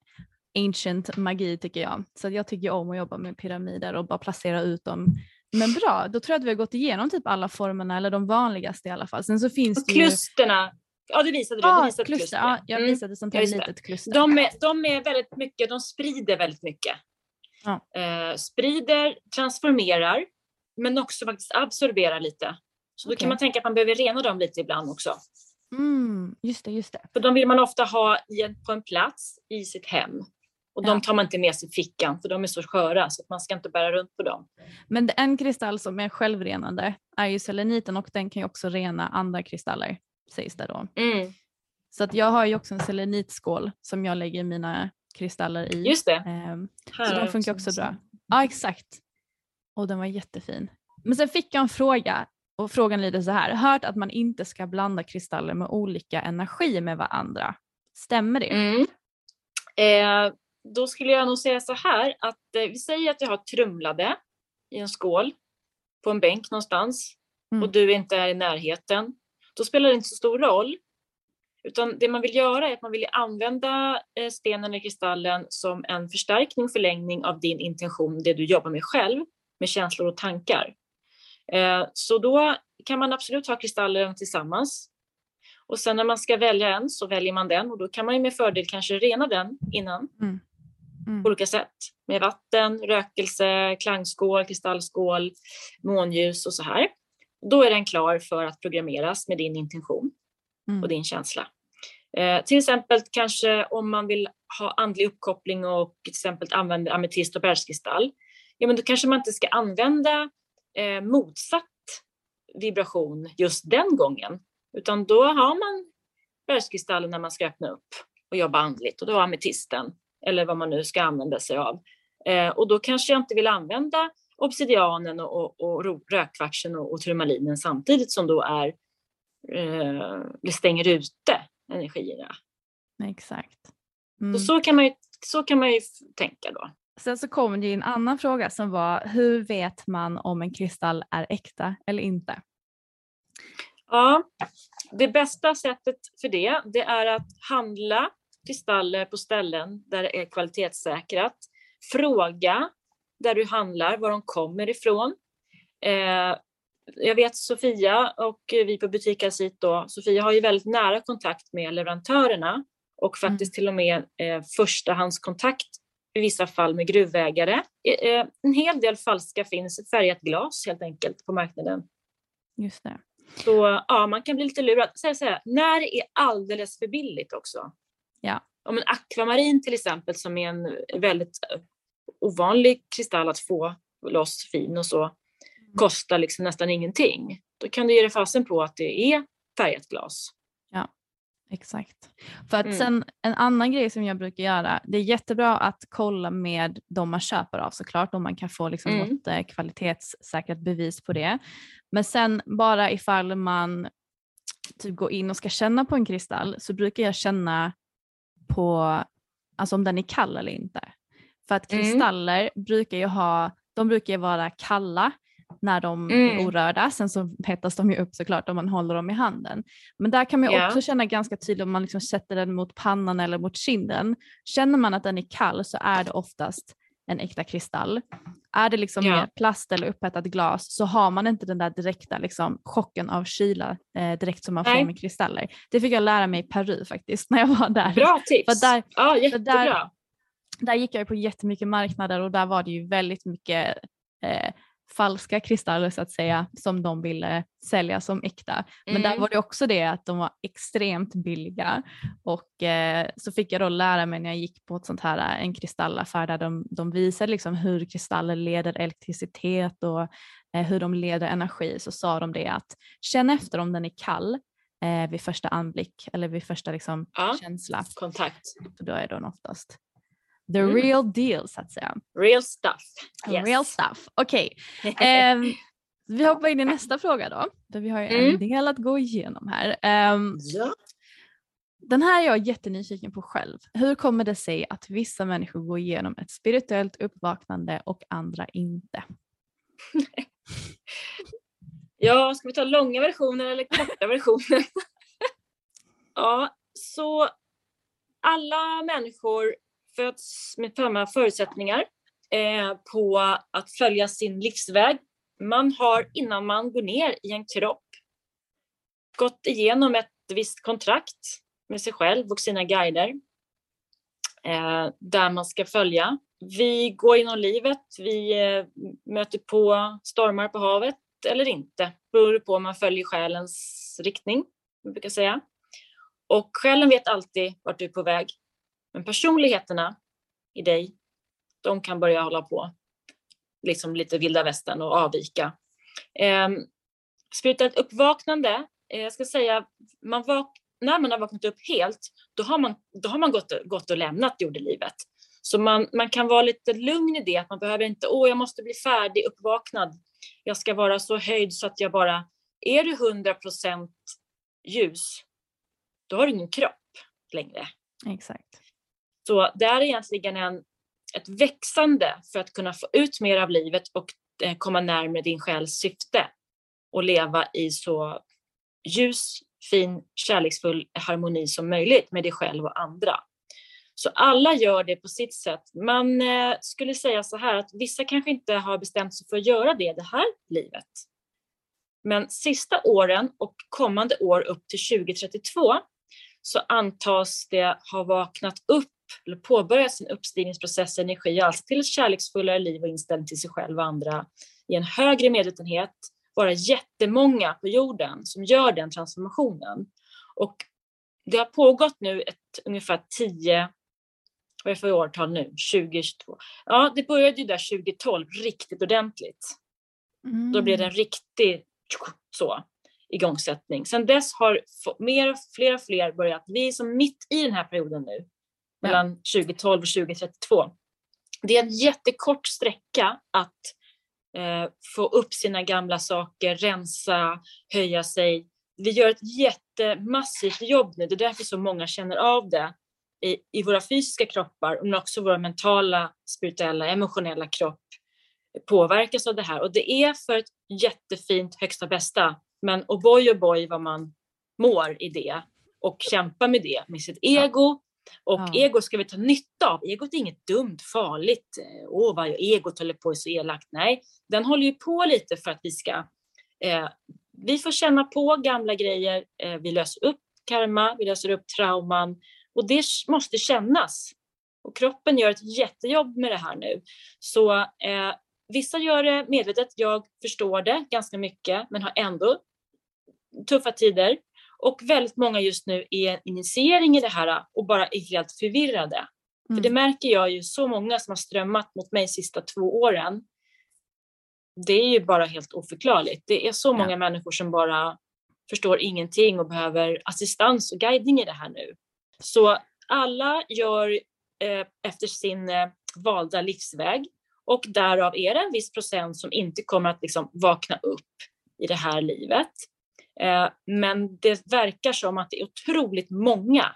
ancient magi tycker jag. Så jag tycker om att jobba med pyramider och bara placera ut dem. Men bra, då tror jag att vi har gått igenom typ alla formerna eller de vanligaste i alla fall. Sen så finns och det klusterna. Ju... Ja, det visade du. Ah, kluster, kluster. Ja, jag mm. visade sånt här litet kluster. De är, de är väldigt mycket, de sprider väldigt mycket. Ja. Eh, sprider, transformerar, men också faktiskt absorberar lite. Så okay. då kan man tänka att man behöver rena dem lite ibland också. Mm, just det, just det. För de vill man ofta ha på en plats i sitt hem. Och de tar man inte med sig i fickan för de är så sköra så att man ska inte bära runt på dem. Men en kristall som är självrenande är ju seleniten och den kan ju också rena andra kristaller sägs det då. Mm. Så att jag har ju också en selenitskål som jag lägger mina kristaller i. Just det. Um, så de funkar också bra. Ja exakt. Och den var jättefin. Men sen fick jag en fråga och frågan lyder så här. Hört att man inte ska blanda kristaller med olika energier med varandra. Stämmer det? Mm. Eh, då skulle jag nog säga så här att eh, vi säger att jag har trumlade i en skål på en bänk någonstans mm. och du inte är i närheten. Då spelar det inte så stor roll. Utan det man vill göra är att man vill använda eh, stenen i kristallen som en förstärkning, förlängning av din intention, det du jobbar med själv, med känslor och tankar. Eh, så då kan man absolut ha kristallen tillsammans. Och sen när man ska välja en så väljer man den och då kan man ju med fördel kanske rena den innan. Mm. Mm. På olika sätt. Med vatten, rökelse, klangskål, kristallskål, månljus och så här. Då är den klar för att programmeras med din intention mm. och din känsla. Eh, till exempel kanske om man vill ha andlig uppkoppling och till exempel använder ametist och bergskristall. Ja, men då kanske man inte ska använda eh, motsatt vibration just den gången, utan då har man bergskristallen när man ska öppna upp och jobba andligt och då har ametisten eller vad man nu ska använda sig av. Eh, och då kanske jag inte vill använda obsidianen och, och, och rökkvartsen och, och turmalinen samtidigt som då är eh, stänger ute energierna. Exakt. Mm. Så, så, kan man ju, så kan man ju tänka då. Sen så kom det en annan fråga som var hur vet man om en kristall är äkta eller inte? Ja, det bästa sättet för det, det är att handla kristaller på ställen där det är kvalitetssäkrat. Fråga där du handlar var de kommer ifrån. Eh, jag vet Sofia och vi på Butik Asit då, Sofia har ju väldigt nära kontakt med leverantörerna och faktiskt mm. till och med eh, förstahandskontakt i vissa fall med gruvägare. Eh, eh, en hel del falska finns, färgat glas helt enkelt på marknaden. Just det. Så ja, man kan bli lite lurad. Så så här, när det är alldeles för billigt också. Ja. Om en akvamarin till exempel som är en väldigt ovanlig kristall att få loss fin och så kostar liksom nästan ingenting. Då kan du ge dig fasen på att det är färgat glas. Ja, exakt. För att mm. sen en annan grej som jag brukar göra, det är jättebra att kolla med de man köper av såklart om man kan få liksom mm. något eh, kvalitetssäkrat bevis på det. Men sen bara ifall man typ går in och ska känna på en kristall så brukar jag känna på alltså om den är kall eller inte. För att mm. kristaller mm. brukar ju ha, de brukar ju vara kalla när de mm. är orörda. Sen så hettas de ju upp såklart om man håller dem i handen. Men där kan man yeah. också känna ganska tydligt om man liksom sätter den mot pannan eller mot kinden. Känner man att den är kall så är det oftast en äkta kristall. Är det liksom yeah. plast eller upphettat glas så har man inte den där direkta liksom, chocken av kyla eh, direkt som man Nej. får med kristaller. Det fick jag lära mig i Peru faktiskt när jag var där. Bra tips! För där, ja, jättebra. Där, där gick jag på jättemycket marknader och där var det ju väldigt mycket eh, falska kristaller så att säga som de ville sälja som äkta. Men mm. där var det också det att de var extremt billiga och eh, så fick jag då lära mig när jag gick på ett sånt här, en kristallaffär där de, de visade liksom hur kristaller leder elektricitet och eh, hur de leder energi så sa de det att känn efter om den är kall eh, vid första anblick eller vid första liksom, ja, känsla. Kontakt. Då är den oftast The mm. real deal så att säga. Real stuff. Yes. Real stuff. Okej. Okay. *laughs* um, vi hoppar in i nästa fråga då. För vi har ju mm. en del att gå igenom här. Um, ja. Den här är jag jättenyfiken på själv. Hur kommer det sig att vissa människor går igenom ett spirituellt uppvaknande och andra inte? *laughs* ja, ska vi ta långa versioner eller korta versioner? *laughs* ja, så alla människor föds med samma förutsättningar eh, på att följa sin livsväg. Man har innan man går ner i en kropp gått igenom ett visst kontrakt med sig själv och sina guider eh, där man ska följa. Vi går genom livet, vi eh, möter på stormar på havet eller inte, beror på om man följer själens riktning, man brukar säga. Och själen vet alltid vart du är på väg. Men personligheterna i dig, de kan börja hålla på liksom lite vilda västern och avvika. Eh, spirituellt uppvaknande, eh, jag ska säga, man vak när man har vaknat upp helt, då har man, då har man gått, gått och lämnat jordelivet. Så man, man kan vara lite lugn i det, att man behöver inte, åh, jag måste bli färdig, uppvaknad. Jag ska vara så höjd så att jag bara, är du 100 ljus, då har du ingen kropp längre. Exakt. Så det är egentligen en, ett växande för att kunna få ut mer av livet och eh, komma närmare din själs syfte och leva i så ljus, fin, kärleksfull harmoni som möjligt med dig själv och andra. Så alla gör det på sitt sätt. Man eh, skulle säga så här att vissa kanske inte har bestämt sig för att göra det det här livet. Men sista åren och kommande år upp till 2032 så antas det ha vaknat upp eller påbörjat sin uppstigningsprocess energi, alltså till ett kärleksfullare liv och inställning till sig själv och andra i en högre medvetenhet, vara jättemånga på jorden som gör den transformationen. Och det har pågått nu ett, ungefär 10, vad är det för årtal nu, 2022? Ja, det började ju där 2012 riktigt ordentligt. Mm. Då blev det en riktig så, igångsättning. Sen dess har mer, fler och fler börjat, vi är som mitt i den här perioden nu, mellan 2012 och 2032. Det är en jättekort sträcka att eh, få upp sina gamla saker, rensa, höja sig. Vi gör ett jättemassivt jobb nu, det är därför så många känner av det i, i våra fysiska kroppar, men också våra mentala, spirituella, emotionella kropp påverkas av det här. Och det är för ett jättefint högsta bästa, men och boy och boy vad man mår i det och kämpa med det, med sitt ego. Och ja. ego ska vi ta nytta av. Egot är inget dumt, farligt. Åh, vad egot håller på så elakt. Nej, den håller ju på lite för att vi ska... Eh, vi får känna på gamla grejer. Eh, vi löser upp karma, vi löser upp trauman och det måste kännas. Och kroppen gör ett jättejobb med det här nu. Så eh, vissa gör det medvetet. Jag förstår det ganska mycket, men har ändå tuffa tider. Och väldigt många just nu är initiering i det här och bara är helt förvirrade. Mm. För det märker jag ju så många som har strömmat mot mig de sista två åren. Det är ju bara helt oförklarligt. Det är så många ja. människor som bara förstår ingenting och behöver assistans och guidning i det här nu. Så alla gör eh, efter sin eh, valda livsväg och därav är det en viss procent som inte kommer att liksom vakna upp i det här livet. Eh, men det verkar som att det är otroligt många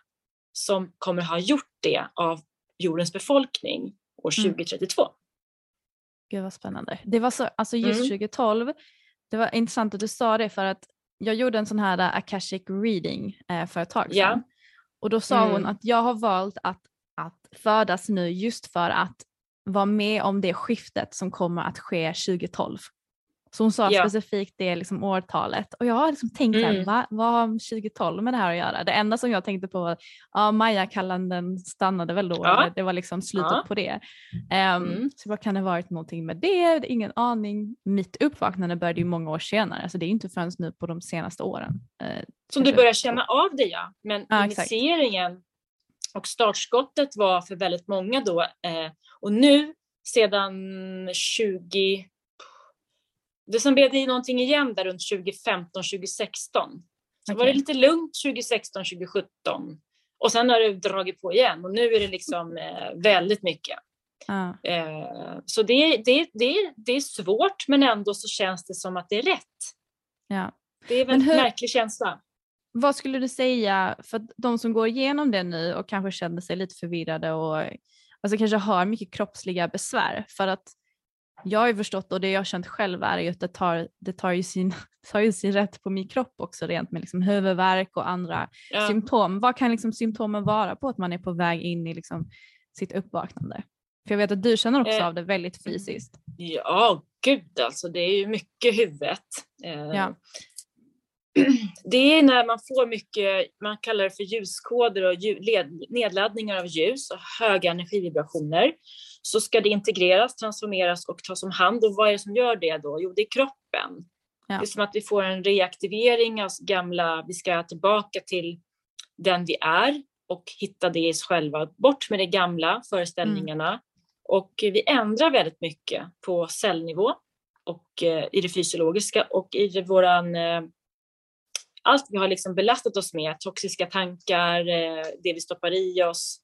som kommer ha gjort det av jordens befolkning år 2032. Mm. Gud vad spännande. Det var så, alltså just mm. 2012, det var intressant att du sa det för att jag gjorde en sån här uh, akashic reading uh, för ett tag sedan. Ja. Och då sa mm. hon att jag har valt att, att födas nu just för att vara med om det skiftet som kommer att ske 2012. Så hon sa ja. specifikt det liksom årtalet och jag har liksom tänkt mm. här, vad har 2012 med det här att göra? Det enda som jag tänkte på var ja, Maya-kalendern stannade väl då, ja. det var liksom slutet ja. på det. Um, mm. Så vad kan det varit någonting med det? Ingen aning. Mitt uppvaknande började ju många år senare, alltså det är inte förrän nu på de senaste åren. Uh, som du börjar känna av det ja, men ja, initieringen och startskottet var för väldigt många då eh, och nu sedan 20 det som blev det någonting igen där runt 2015, 2016. Så okay. var det lite lugnt 2016, 2017 och sen har det dragit på igen och nu är det liksom eh, väldigt mycket. Ah. Eh, så det, det, det, det är svårt men ändå så känns det som att det är rätt. Ja. Det är en hur, märklig känsla. Vad skulle du säga för de som går igenom det nu och kanske känner sig lite förvirrade och alltså kanske har mycket kroppsliga besvär för att jag har ju förstått och det jag har känt själv är ju att det tar, det tar, ju, sin, *laughs* tar ju sin rätt på min kropp också rent med liksom huvudvärk och andra ja. symptom. Vad kan liksom symptomen vara på att man är på väg in i liksom sitt uppvaknande? För jag vet att du känner också eh, av det väldigt fysiskt. Ja, gud alltså det är ju mycket huvudet. Eh, ja. *clears throat* Det är när man får mycket, man kallar det för ljuskoder och nedladdningar av ljus och höga energivibrationer så ska det integreras, transformeras och tas om hand. Och vad är det som gör det då? Jo, det är kroppen. Ja. Det är som att vi får en reaktivering av gamla, vi ska tillbaka till den vi är och hitta det i oss själva. Bort med de gamla föreställningarna. Mm. Och vi ändrar väldigt mycket på cellnivå och eh, i det fysiologiska och i våran eh, allt vi har liksom belastat oss med, toxiska tankar, eh, det vi stoppar i oss,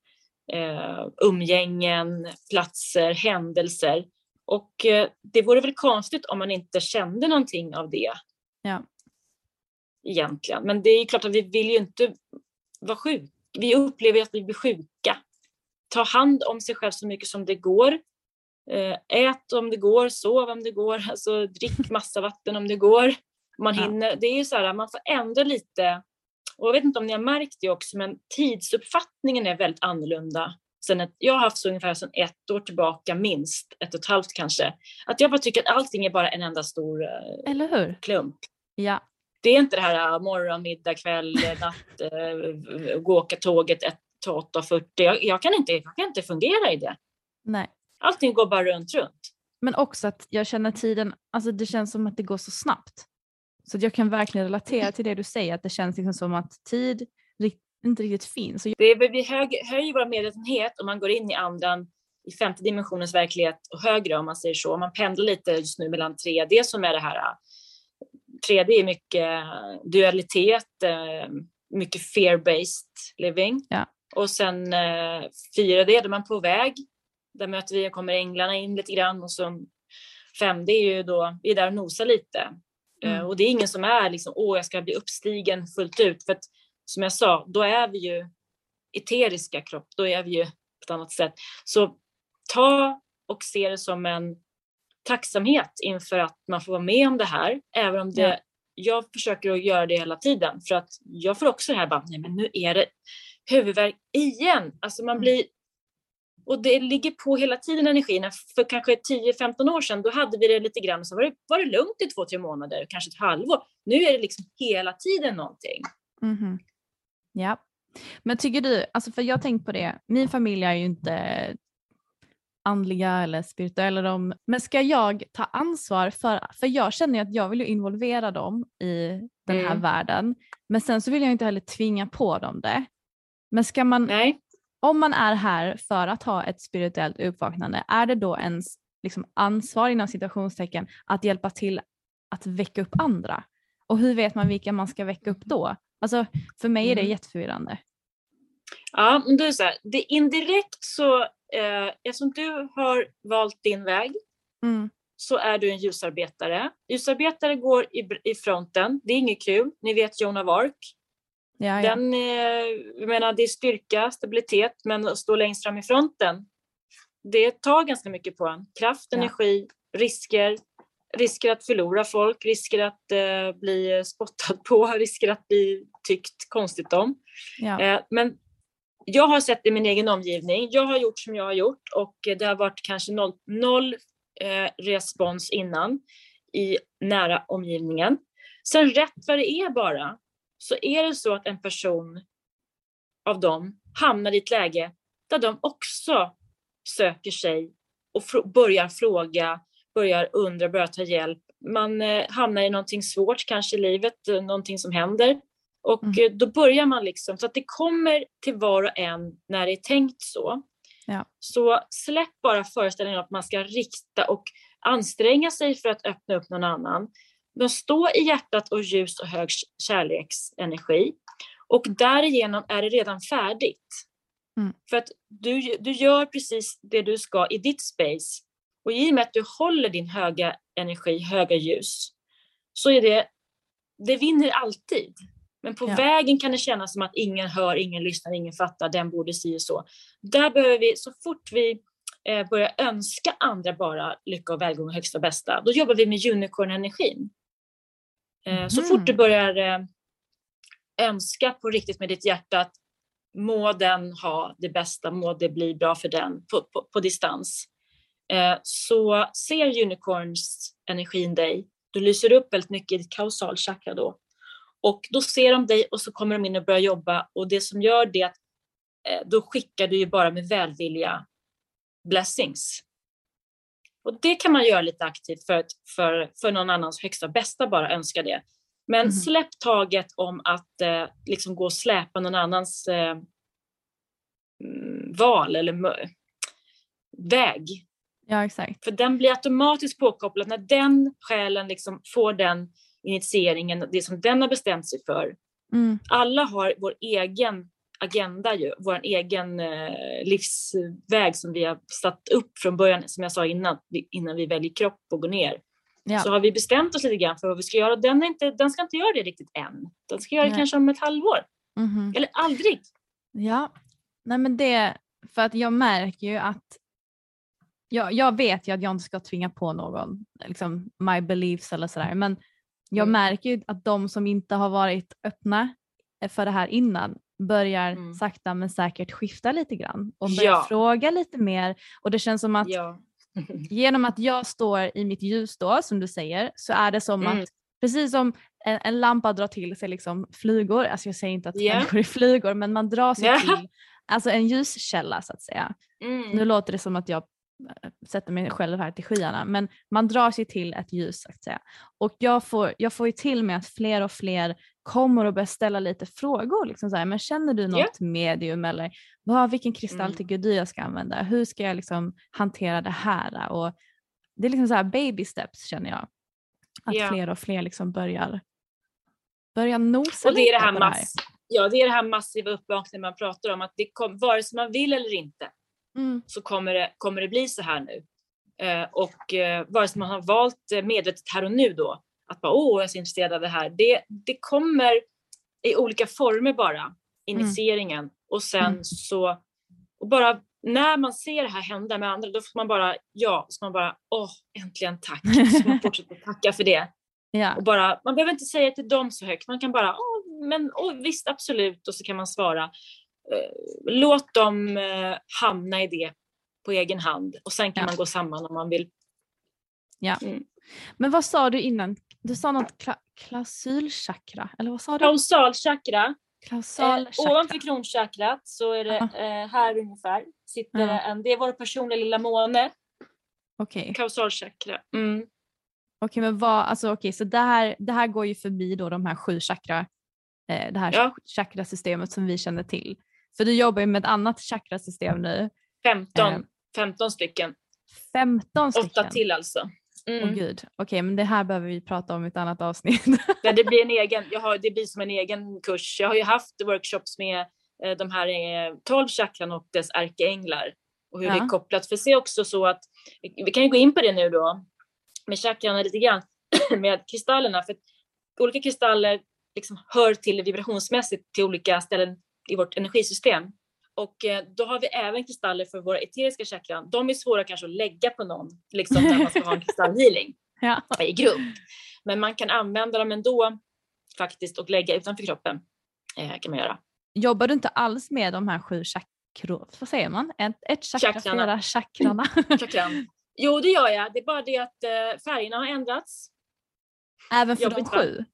eh, umgängen, platser, händelser. Och eh, det vore väl konstigt om man inte kände någonting av det. Ja. Egentligen. Men det är klart att vi vill ju inte vara sjuka. Vi upplever att vi blir sjuka. ta hand om sig själv så mycket som det går. Eh, ät om det går, sov om det går, alltså drick *laughs* massa vatten om det går. Man hinner, det är ju så här, man får ändra lite. Och jag vet inte om ni har märkt det också, men tidsuppfattningen är väldigt annorlunda. Sen ett, jag har haft så ungefär sedan ett år tillbaka, minst ett och ett halvt kanske. Att jag bara tycker att allting är bara en enda stor eh, Eller hur? klump. Ja. Det är inte det här uh, morgon, middag, kväll, natt, uh, gå åka tåget 8.40. Jag, jag, kan inte, jag kan inte fungera i det. Nej. Allting går bara runt, runt. Men också att jag känner tiden, alltså det känns som att det går så snabbt. Så jag kan verkligen relatera till det du säger, att det känns liksom som att tid inte riktigt finns. Det är, vi höjer vår medvetenhet om man går in i andan i femte dimensionens verklighet och högre om man säger så. Man pendlar lite just nu mellan 3D som är det här 3D är mycket dualitet, eh, mycket fear-based living. Ja. Och sen 4D, eh, där man är på väg. Där möter vi, kommer änglarna in lite grann och så 5D är ju då, vi är där och nosar lite. Eh, mm. Och det är ingen som är liksom, åh jag ska bli uppstigen fullt ut. För att som jag sa, då är vi ju eteriska kropp, då är vi ju på ett annat sätt. Så ta och se det som en tacksamhet inför att man får vara med om det här, även om det, ja. jag försöker att göra det hela tiden för att jag får också det här bara, nej men nu är det huvudvärk igen. Alltså man mm. blir, och det ligger på hela tiden energin. För kanske 10-15 år sedan, då hade vi det lite grann, så var det, var det lugnt i två, tre månader, kanske ett halvår. Nu är det liksom hela tiden någonting. Mm. Ja. Men tycker du, alltså för jag har tänkt på det, min familj är ju inte andliga eller spirituella de, men ska jag ta ansvar för, för jag känner ju att jag vill ju involvera dem i den här mm. världen, men sen så vill jag inte heller tvinga på dem det. Men ska man, Nej. Om man är här för att ha ett spirituellt uppvaknande, är det då ens liksom ansvar inom citationstecken att hjälpa till att väcka upp andra? Och hur vet man vilka man ska väcka upp då? Alltså för mig är det mm. jätteförvirrande. Ja, men är så här, det indirekt så eh, eftersom du har valt din väg mm. så är du en ljusarbetare. Ljusarbetare går i, i fronten, det är inget kul. Ni vet Joan of Arc. Ja, ja. Den, jag menar, det är styrka, stabilitet, men att stå längst fram i fronten, det tar ganska mycket på en. Kraft, energi, risker, risker att förlora folk, risker att eh, bli spottad på, *laughs* risker att bli tyckt konstigt om. Eh, men jag har sett i min egen omgivning. Jag har gjort som jag har gjort och det har varit kanske noll, noll eh, respons innan i nära omgivningen. Sen rätt vad det är bara så är det så att en person av dem hamnar i ett läge där de också söker sig och fr börjar fråga, börjar undra, börjar ta hjälp. Man eh, hamnar i någonting svårt kanske i livet, eh, någonting som händer och mm. Eh, då börjar man liksom, så att det kommer till var och en när det är tänkt så. Ja. Så släpp bara föreställningen att man ska rikta och anstränga sig för att öppna upp någon annan. De står i hjärtat och ljus och hög kärleksenergi och därigenom är det redan färdigt. Mm. För att du, du gör precis det du ska i ditt space och i och med att du håller din höga energi, höga ljus, så är det, det vinner alltid. Men på ja. vägen kan det kännas som att ingen hör, ingen lyssnar, ingen fattar, den borde si och så. Där behöver vi, så fort vi eh, börjar önska andra bara lycka och välgång och högsta bästa, då jobbar vi med unicorn-energin. Mm. Så fort du börjar eh, önska på riktigt med ditt hjärta att må den ha det bästa, må det bli bra för den på, på, på distans, eh, så ser unicorns energin dig. Du lyser upp väldigt mycket i ditt kausalchakra då och då ser de dig och så kommer de in och börjar jobba och det som gör det då skickar du ju bara med välvilja blessings. Och det kan man göra lite aktivt för, för, för någon annans högsta bästa, bara önska det. Men mm. släpp taget om att eh, liksom gå och släpa någon annans eh, mm, val eller väg. Ja, exakt. För den blir automatiskt påkopplad när den själen liksom får den initieringen, det som den har bestämt sig för. Mm. Alla har vår egen agenda, ju, vår egen eh, livsväg som vi har satt upp från början, som jag sa innan, innan vi väljer kropp och går ner. Ja. Så har vi bestämt oss lite grann för vad vi ska göra. Den, är inte, den ska inte göra det riktigt än. Den ska göra det Nej. kanske om ett halvår. Mm. Eller aldrig. Ja, Nej, men det, för att jag märker ju att jag, jag vet ju att jag inte ska tvinga på någon liksom my beliefs eller sådär men jag mm. märker ju att de som inte har varit öppna för det här innan börjar mm. sakta men säkert skifta lite grann och börjar ja. fråga lite mer och det känns som att ja. *laughs* genom att jag står i mitt ljus då som du säger så är det som mm. att precis som en, en, lampa drar till sig liksom flugor, alltså jag säger inte att yeah. människor är flugor men man drar sig yeah. till alltså en ljuskälla så att säga. Mm. Nu låter det som att jag äh, sätter mig själv här till skyarna men man drar sig till ett ljus så att säga. Och jag får, jag får ju till med att fler och fler kommer och börjar ställa lite frågor. Liksom så här, men känner du något yeah. medium eller vad, vilken kristall mm. tycker du jag ska använda? Hur ska jag liksom hantera det här? Och det är liksom så här baby steps känner jag. Att yeah. fler och fler liksom börjar, börjar nosa och det är det här, på det här. Ja, det är det här massiva uppvaknandet man pratar om. Att det kom, vare sig man vill eller inte mm. så kommer det, kommer det bli så här nu. Eh, och eh, vare sig man har valt eh, medvetet här och nu då att bara åh, jag är så intresserad av det här. Det, det kommer i olika former bara, initieringen. Mm. Och sen mm. så, och bara när man ser det här hända med andra, då får man bara, ja, så man bara, åh, äntligen tack. Så man fortsätter tacka för det. *laughs* Ja. Och bara, man behöver inte säga till dem så högt, man kan bara, åh, men åh, visst absolut, och så kan man svara. Eh, låt dem eh, hamna i det på egen hand och sen kan ja. man gå samman om man vill. Ja. Mm. Men vad sa du innan? Du sa något kla klausulchakra, eller vad sa du? Klausalchakra. Klausalchakra. Eh, ovanför kronchakrat så är det eh, här ungefär, sitter -huh. en, det är vår personliga lilla måne. Okej. Okay. Kausalchakra. Mm. Okej, okay, men vad, alltså okej, okay, så det här, det här går ju förbi då de här sju chakra, eh, det här ja. chakrasystemet som vi känner till. För du jobbar ju med ett annat chakrasystem nu. 15, eh, 15 stycken. 15 stycken? Åtta till alltså. Mm. Oh, gud, okej okay, men det här behöver vi prata om i ett annat avsnitt. *laughs* ja, det blir en egen, jag har, det blir som en egen kurs. Jag har ju haft workshops med eh, de här eh, 12 chakran och dess ärkeänglar och hur ja. det är kopplat. För se också så att, vi kan ju gå in på det nu då, med chakran lite grann, *clears throat* med kristallerna. För olika kristaller liksom hör till vibrationsmässigt till olika ställen i vårt energisystem. Och eh, då har vi även kristaller för våra eteriska chakran. De är svåra kanske att lägga på någon, liksom när man ska ha en kristallhealing *laughs* ja. i grupp. Men man kan använda dem ändå faktiskt och lägga utanför kroppen. Eh, kan man göra. Jobbar du inte alls med de här sju chakror, vad säger man? Ett, ett chakra, Chakrarna. flera chakrarna? *laughs* Chakran. Jo, det gör jag. Det är bara det att eh, färgerna har ändrats. Även för Jobbigt, de sju?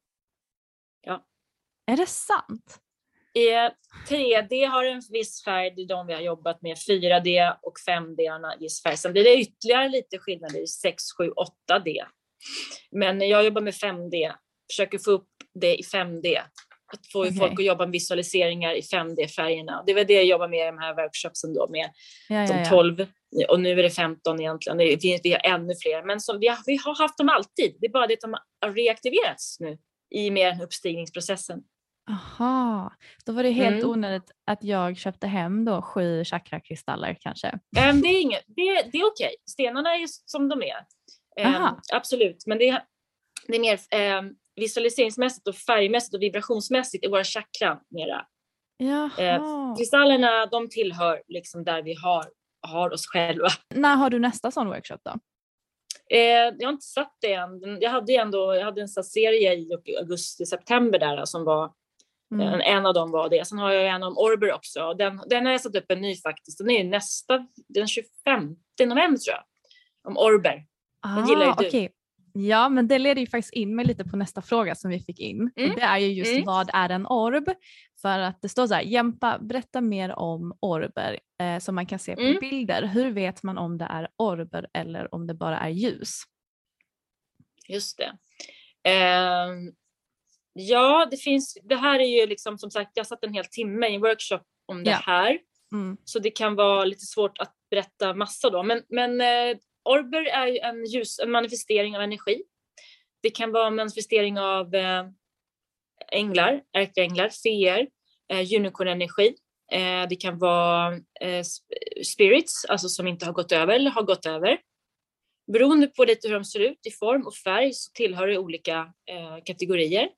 Ja. Är det sant? 3D har en viss färg, det är de vi har jobbat med. 4D och 5D har en viss färg. Sen blir det ytterligare lite skillnader i 6, 7, 8D. Men jag jobbar med 5D, försöker få upp det i 5D. Att få okay. folk att jobba med visualiseringar i 5D-färgerna. Det var det jag jobbar med i de här workshopsen då med ja, de 12 ja. och nu är det 15 egentligen. Vi har ännu fler, men som, vi, har, vi har haft dem alltid. Det är bara det att de har reaktiverats nu i med uppstigningsprocessen. Aha, då var det helt mm. onödigt att jag köpte hem då sju chakrakristaller kanske? Um, det är, inget, det, det är okej, stenarna är som de är. Um, absolut, men det är, det är mer um, visualiseringsmässigt och färgmässigt och vibrationsmässigt i våra chakran mera. Uh, kristallerna de tillhör liksom där vi har, har oss själva. När har du nästa sån workshop då? Eh, jag har inte satt det än. Jag hade, ändå, jag hade en serie i augusti-september där som var Mm. En, en, av dem var det. Sen har jag en om Orber också. Den, den har jag satt upp en ny faktiskt. Den är nästa, den 25 november tror jag. Om Orber. Den gillar ju du. Okay. Ja, men det leder ju faktiskt in mig lite på nästa fråga som vi fick in. Mm. det är ju just mm. vad är en orb? För att det står så här, Jämpa, berätta mer om orber eh, som man kan se på mm. bilder. Hur vet man om det är orber eller om det bara är ljus? Just det. Eh, Ja, det finns. Det här är ju liksom som sagt, jag satt en hel timme i en workshop om det ja. här. Mm. Så det kan vara lite svårt att berätta massa då. Men, men eh, Orber är ju en, ljus, en manifestering av energi. Det kan vara en manifestering av eh, änglar, ärkeänglar, feer, eh, unicorn-energi. Eh, det kan vara eh, spirits, alltså som inte har gått över eller har gått över. Beroende på lite hur de ser ut i form och färg så tillhör det olika eh, kategorier.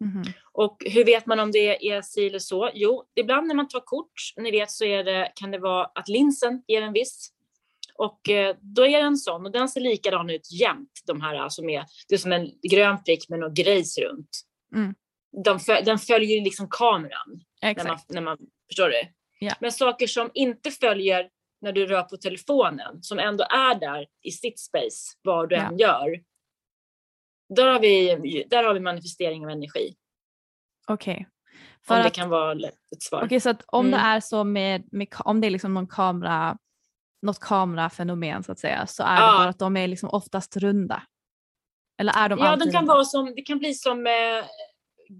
Mm. Och hur vet man om det är si eller så? Jo, ibland när man tar kort, ni vet, så är det, kan det vara att linsen ger en viss och eh, då är det en sån och den ser likadan ut jämt. De här som är, det är som en grön prick med något grejs runt. Mm. De, den följer liksom kameran. När man, när man, förstår du? Ja. Men saker som inte följer när du rör på telefonen, som ändå är där i sitt space, vad du ja. än gör. Där har, vi, där har vi manifestering av energi. Okej. Okay. Om det kan vara ett svar. Okej, okay, så att om mm. det är så med, med, om det är liksom någon kamera något kamerafenomen så att säga så är ja. det bara att de är liksom oftast runda. Eller är de Ja, de kan vara som, det kan bli som eh,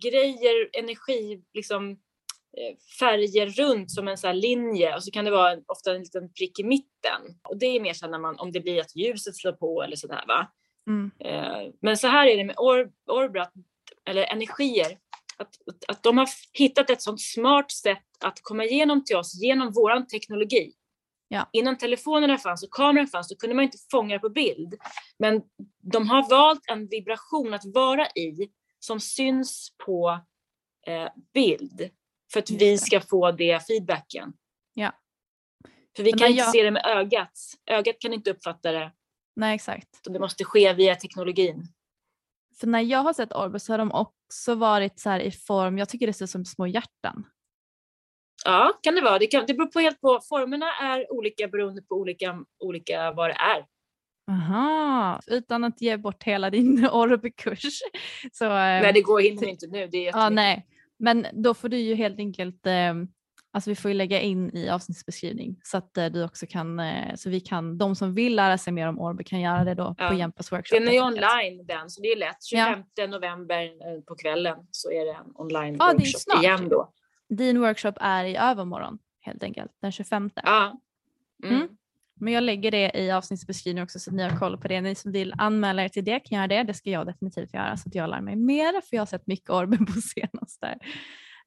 grejer, energi, liksom eh, färger runt som en sån linje och så kan det vara ofta en liten prick i mitten. Och det är mer så när man, om det blir att ljuset slår på eller sådär va. Mm. Eh, men så här är det med or, orbrat, eller energier, att, att de har hittat ett sånt smart sätt att komma igenom till oss genom våran teknologi. Ja. Innan telefonerna fanns och kameran fanns då kunde man inte fånga på bild. Men de har valt en vibration att vara i som syns på eh, bild för att vi ska få det feedbacken. Ja. För vi kan inte jag... se det med ögat. Ögat kan inte uppfatta det. Nej, exakt. Så det måste ske via teknologin. För när jag har sett Orbus har de också varit så i form, jag tycker det ser ut som små hjärtan. Ja, kan det vara. Det, kan, det beror på helt på. Formerna är olika beroende på olika, olika vad det är. Aha, utan att ge bort hela din *laughs* Orbe-kurs. Så, nej, eh, det går hinner inte nu. Det är ja, nej. Men då får du ju helt enkelt, eh, alltså vi får ju lägga in i avsnittsbeskrivning så att eh, du också kan, eh, så vi kan, de som vill lära sig mer om Orbe kan göra det då ja. på Jämpas workshop. Den är ju online den, så det är lätt. 25 ja. november eh, på kvällen så är det en online ja, workshop igen då din workshop är i övermorgon helt enkelt, den 25. Ja. Mm. Mm. Men jag lägger det i avsnittsbeskrivningen också så att ni har koll på det. Ni som vill anmäla er till det kan göra det. Det ska jag definitivt göra så att jag lär mig mer för jag har sett mycket Orben på *laughs* senaste.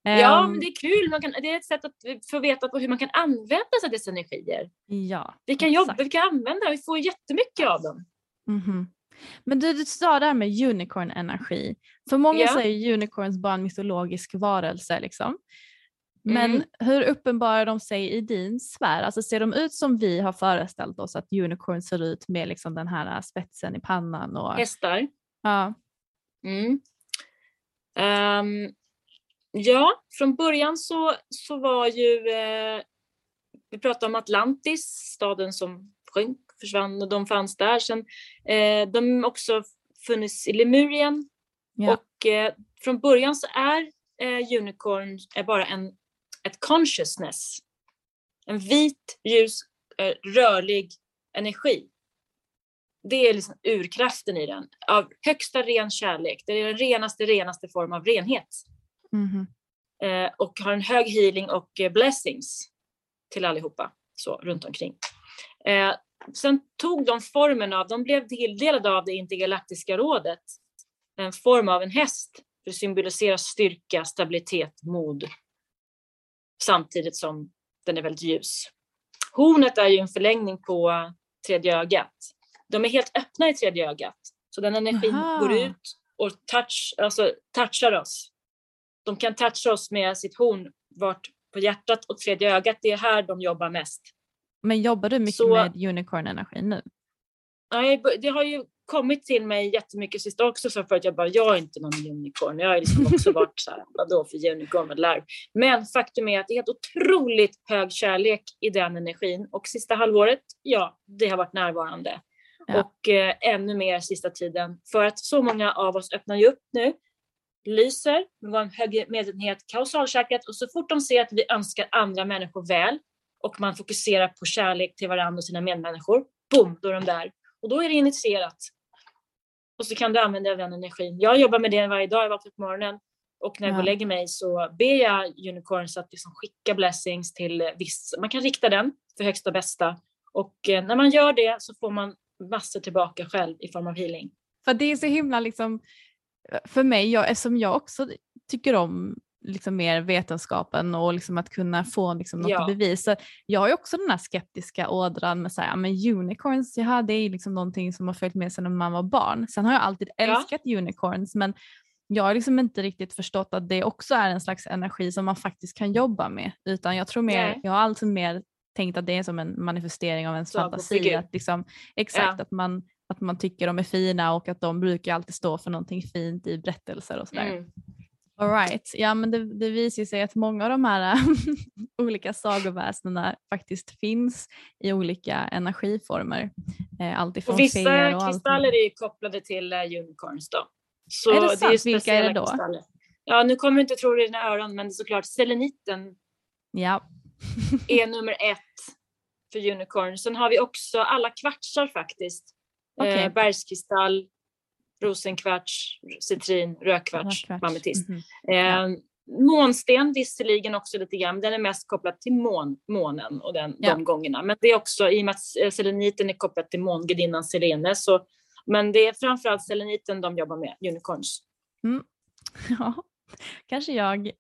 Ja, um, men det är kul. Man kan, det är ett sätt att få veta hur man kan använda sig av dessa energier. Ja, vi kan jobba, vi kan använda vi får jättemycket av dem. Mm -hmm. Men du, du sa det här med unicorn-energi. För många yeah. säger unicorns bara en mytologisk varelse. Liksom. Men mm. hur uppenbarar de sig i din sfär? Alltså ser de ut som vi har föreställt oss att unicorn ser ut med liksom den här spetsen i pannan? Och... Hästar? Ja. Mm. Um, ja, från början så, så var ju, eh, vi pratade om Atlantis, staden som sjönk, försvann och de fanns där. Sen eh, de också funnits i Lemurien ja. och eh, från början så är eh, unicorn är bara en ett consciousness. En vit, ljus, eh, rörlig energi. Det är liksom urkraften i den. Av högsta ren kärlek. Det är den renaste, renaste form av renhet. Mm. Eh, och har en hög healing och eh, blessings till allihopa så runt omkring. Eh, sen tog de formen av, de blev tilldelade av det intergalaktiska rådet, en form av en häst för att symbolisera styrka, stabilitet, mod samtidigt som den är väldigt ljus. Hornet är ju en förlängning på tredje ögat. De är helt öppna i tredje ögat, så den energin Aha. går ut och touch, alltså, touchar oss. De kan toucha oss med sitt horn vart på hjärtat och tredje ögat. Det är här de jobbar mest. Men jobbar du mycket så, med unicorn-energi nu? Nej, det har ju kommit till mig jättemycket sist också så för att jag bara, jag är inte någon unicorn. Jag har liksom också *laughs* varit så här, vadå för unicorn med larv? Men faktum är att det är helt otroligt hög kärlek i den energin och sista halvåret, ja, det har varit närvarande. Ja. Och eh, ännu mer sista tiden för att så många av oss öppnar ju upp nu, lyser med en hög medvetenhet, kausalchakrat och så fort de ser att vi önskar andra människor väl och man fokuserar på kärlek till varandra och sina medmänniskor, boom, då är de där och då är det initierat. Och så kan du använda den energin. Jag jobbar med det varje dag, jag vaknar på morgonen och när jag ja. går och lägger mig så ber jag unicorns att liksom skicka blessings till viss, man kan rikta den för högsta bästa och eh, när man gör det så får man massor tillbaka själv i form av healing. För det är så himla liksom, för mig, jag, eftersom jag också tycker om liksom mer vetenskapen och liksom att kunna få liksom något ja. bevis. Så jag har ju också den här skeptiska ådran med så här, men unicorns, ja, det är liksom någonting som har följt med när man var barn. Sen har jag alltid älskat ja. unicorns men jag har liksom inte riktigt förstått att det också är en slags energi som man faktiskt kan jobba med. Utan jag tror mer, jag har alltså mer tänkt att det är som en manifestering av ens Så, fantasi. Att liksom, exakt, ja. att, man, att man tycker de är fina och att de brukar alltid stå för någonting fint i berättelser och sådär. Mm. All right. Ja men det, det visar sig att många av de här *laughs* olika sagoväsendena faktiskt finns i olika energiformer. Eh, Alltifrån och vissa och kristaller är kopplade till uh, unicorns då. Så är det sant? Det är Vilka är det då? Kristaller. Ja nu kommer du inte tro det i dina öron men såklart seleniten ja. är nummer ett för unicorn. Sen har vi också alla kvartsar faktiskt. Okay. Eh, bergskristall, rosenkvarts, citrin, rödkvarts, mametist. Mm -hmm. eh, månsten visserligen också lite grann, den är mest kopplad till mån, månen och den, ja. de gångerna. Men det är också, i och med att seleniten är kopplad till mångudinnan Selene, så, men det är framförallt seleniten de jobbar med, unicorns. Mm. *laughs* Ja, kanske jag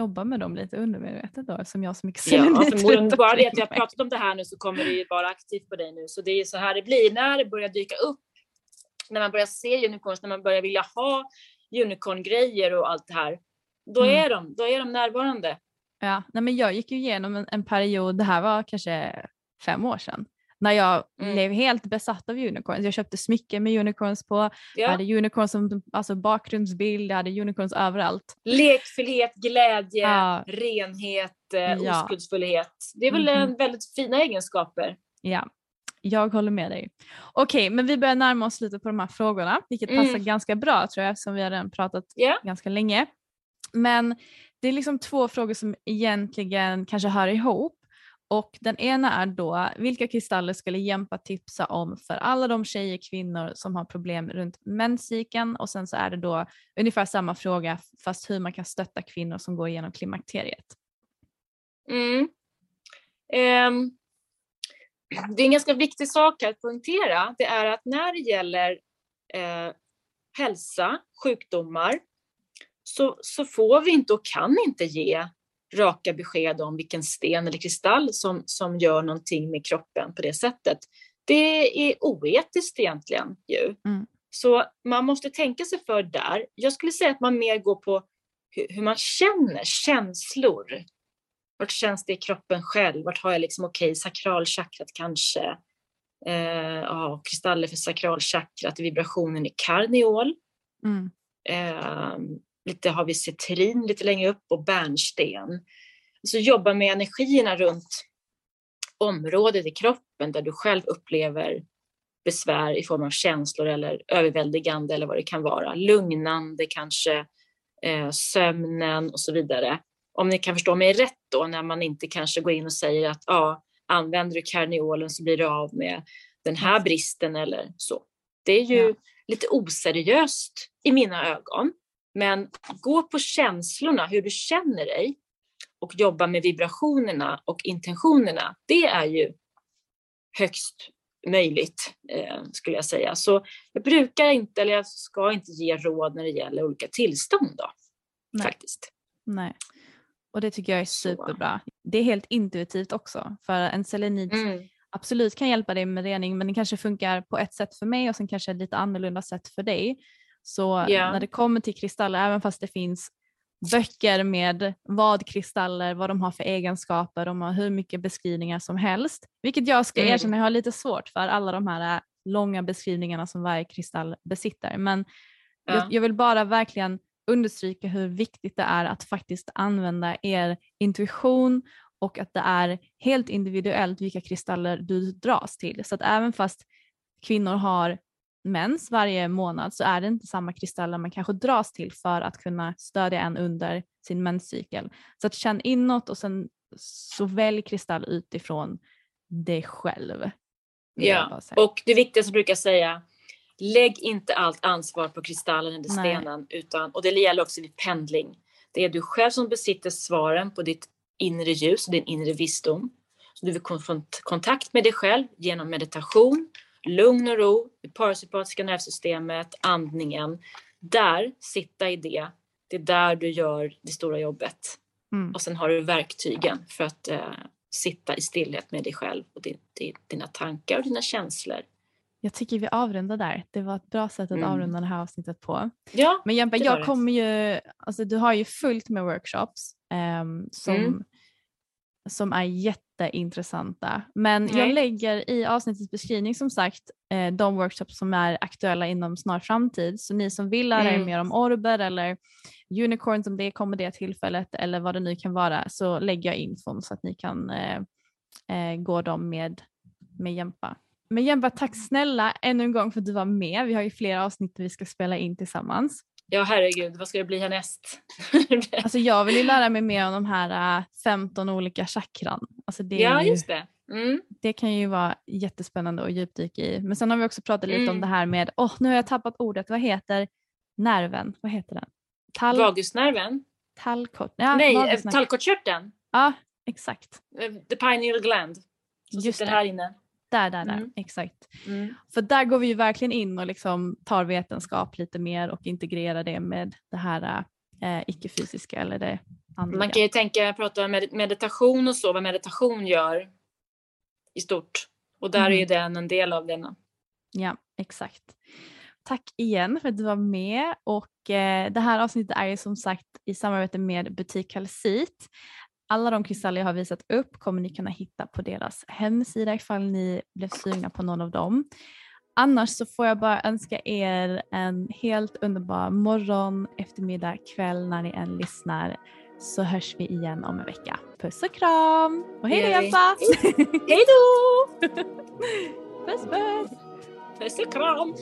jobbar med dem lite undermedvetet då eftersom jag har så mycket. Ja, förmodligen *laughs* bara det att jag har pratat om det här nu så kommer det ju vara aktivt på dig nu. Så det är så här det blir när det börjar dyka upp när man börjar se unicorns, när man börjar vilja ha unicorn-grejer och allt det här, då, mm. är de, då är de närvarande. Ja, nej men jag gick ju igenom en, en period, det här var kanske fem år sedan, när jag mm. blev helt besatt av unicorns. Jag köpte smycken med unicorns på, ja. jag hade unicorns som alltså bakgrundsbild, jag hade unicorns överallt. Lekfullhet, glädje, ja. renhet, eh, ja. oskuldsfullhet. Det är väl mm. väldigt fina egenskaper. Ja, jag håller med dig. Okej, okay, men vi börjar närma oss lite på de här frågorna, vilket mm. passar ganska bra tror jag eftersom vi har redan pratat yeah. ganska länge. Men det är liksom två frågor som egentligen kanske hör ihop. Och den ena är då, vilka kristaller skulle Jempa tipsa om för alla de tjejer, kvinnor som har problem runt menscykeln? Och sen så är det då ungefär samma fråga fast hur man kan stötta kvinnor som går igenom klimakteriet. Mm. Um, det är en ganska viktig sak att poängtera. Det är att när det gäller eh, hälsa, sjukdomar, så, så får vi inte och kan inte ge raka besked om vilken sten eller kristall som, som gör någonting med kroppen på det sättet. Det är oetiskt egentligen ju. Mm. Så man måste tänka sig för där. Jag skulle säga att man mer går på hur, hur man känner, känslor. Vart känns det i kroppen själv? Vart har jag liksom, okej, okay, sakralchakrat kanske? Eh, ja, kristaller för sakralchakrat, vibrationen i karneol. Mm. Eh, lite har vi citrin lite längre upp och bärnsten. Så jobba med energierna runt området i kroppen där du själv upplever besvär i form av känslor eller överväldigande eller vad det kan vara. Lugnande kanske, eh, sömnen och så vidare om ni kan förstå mig rätt då, när man inte kanske går in och säger att ja, använder du karneolen så blir du av med den här bristen eller så. Det är ju ja. lite oseriöst i mina ögon. Men gå på känslorna, hur du känner dig och jobba med vibrationerna och intentionerna. Det är ju högst möjligt eh, skulle jag säga. Så jag brukar inte, eller jag ska inte ge råd när det gäller olika tillstånd då. Nej. Faktiskt. Nej. Och det tycker jag är superbra. Det är helt intuitivt också för en selenit mm. absolut kan hjälpa dig med rening men den kanske funkar på ett sätt för mig och sen kanske ett lite annorlunda sätt för dig. Så yeah. när det kommer till kristaller, även fast det finns böcker med vad kristaller, vad de har för egenskaper, de har hur mycket beskrivningar som helst. Vilket jag ska mm. erkänna jag har lite svårt för alla de här äh, långa beskrivningarna som varje kristall besitter. Men ja. jag, jag, vill bara verkligen understryka hur viktigt det är att faktiskt använda er intuition och att det är helt individuellt vilka kristaller du dras till. Så att även fast kvinnor har mens varje månad så är det inte samma kristaller man kanske dras till för att kunna stödja en under sin menscykel. Så att känn inåt och sen så välj kristall utifrån dig själv. Ja, och det viktigaste brukar jag säga, lägg inte allt ansvar på kristallen eller stenen, utan, och det gäller också vid pendling. Det är du själv som besitter svaren på ditt inre ljus och din inre visdom. Så du vill få kontakt med dig själv genom meditation, lugn och ro, det parasympatiska nervsystemet, andningen. Där, sitta i det. Det är där du gör det stora jobbet. Mm. Och sen har du verktygen för att eh, sitta i stillhet med dig själv och din, din, dina tankar och dina känslor jag tycker vi avrundar där. Det var ett bra sätt att mm. avrunda det här avsnittet på. Ja, Men Jämpa, jag kommer ju, alltså du har ju fullt med workshops um, som, mm. Som är jätteintressanta. Men Nej. jag lägger i avsnittets beskrivning som sagt eh, de workshops som är aktuella inom snar framtid. Så ni som vill lära er mm. mer om orber eller unicorns om det kommer det tillfället eller vad det nu kan vara så lägger jag infon så att ni kan eh, eh, gå dem med, med Jämpa. Men Jämpa, tack snälla ännu en gång för att du var med. Vi har ju flera avsnitt vi ska spela in tillsammans. Ja herregud, vad ska det bli härnäst? *laughs* alltså jag vill ju lära mig mer om de här 15 äh, olika chakran. Alltså det ja, ju, just det. Mm. Det kan ju vara jättespännande att djupdyka i. Men sen har vi också pratat lite mm. om det här med, åh oh, nu har jag tappat ordet, vad heter nerven? Vad heter den? Tal Vagusnerven? Tallkott, ja, Nej, tallkottkörteln. Ja, exakt. Eh, the pineal gland. Som Just sitter det. här inne. Där, där, där. Mm. Exakt. Mm. För där går vi ju verkligen in och liksom tar vetenskap lite mer och integrerar det med det här eh, icke-fysiska eller det andliga. Man kan ju tänka, prata om meditation och så, vad meditation gör i stort. Och där mm. är ju den en del av denna. Ja, exakt. Tack igen för att du var med och eh, det här avsnittet är ju som sagt i samarbete med Butik Kalsit. Alla de kristaller jag har visat upp kommer ni kunna hitta på deras hemsida ifall ni blev sugna på någon av dem. Annars så får jag bara önska er en helt underbar morgon, eftermiddag, kväll när ni än lyssnar så hörs vi igen om en vecka. Puss och kram! Och hej då Jeppa! *laughs* Hej då! puss puss! Puss och kram!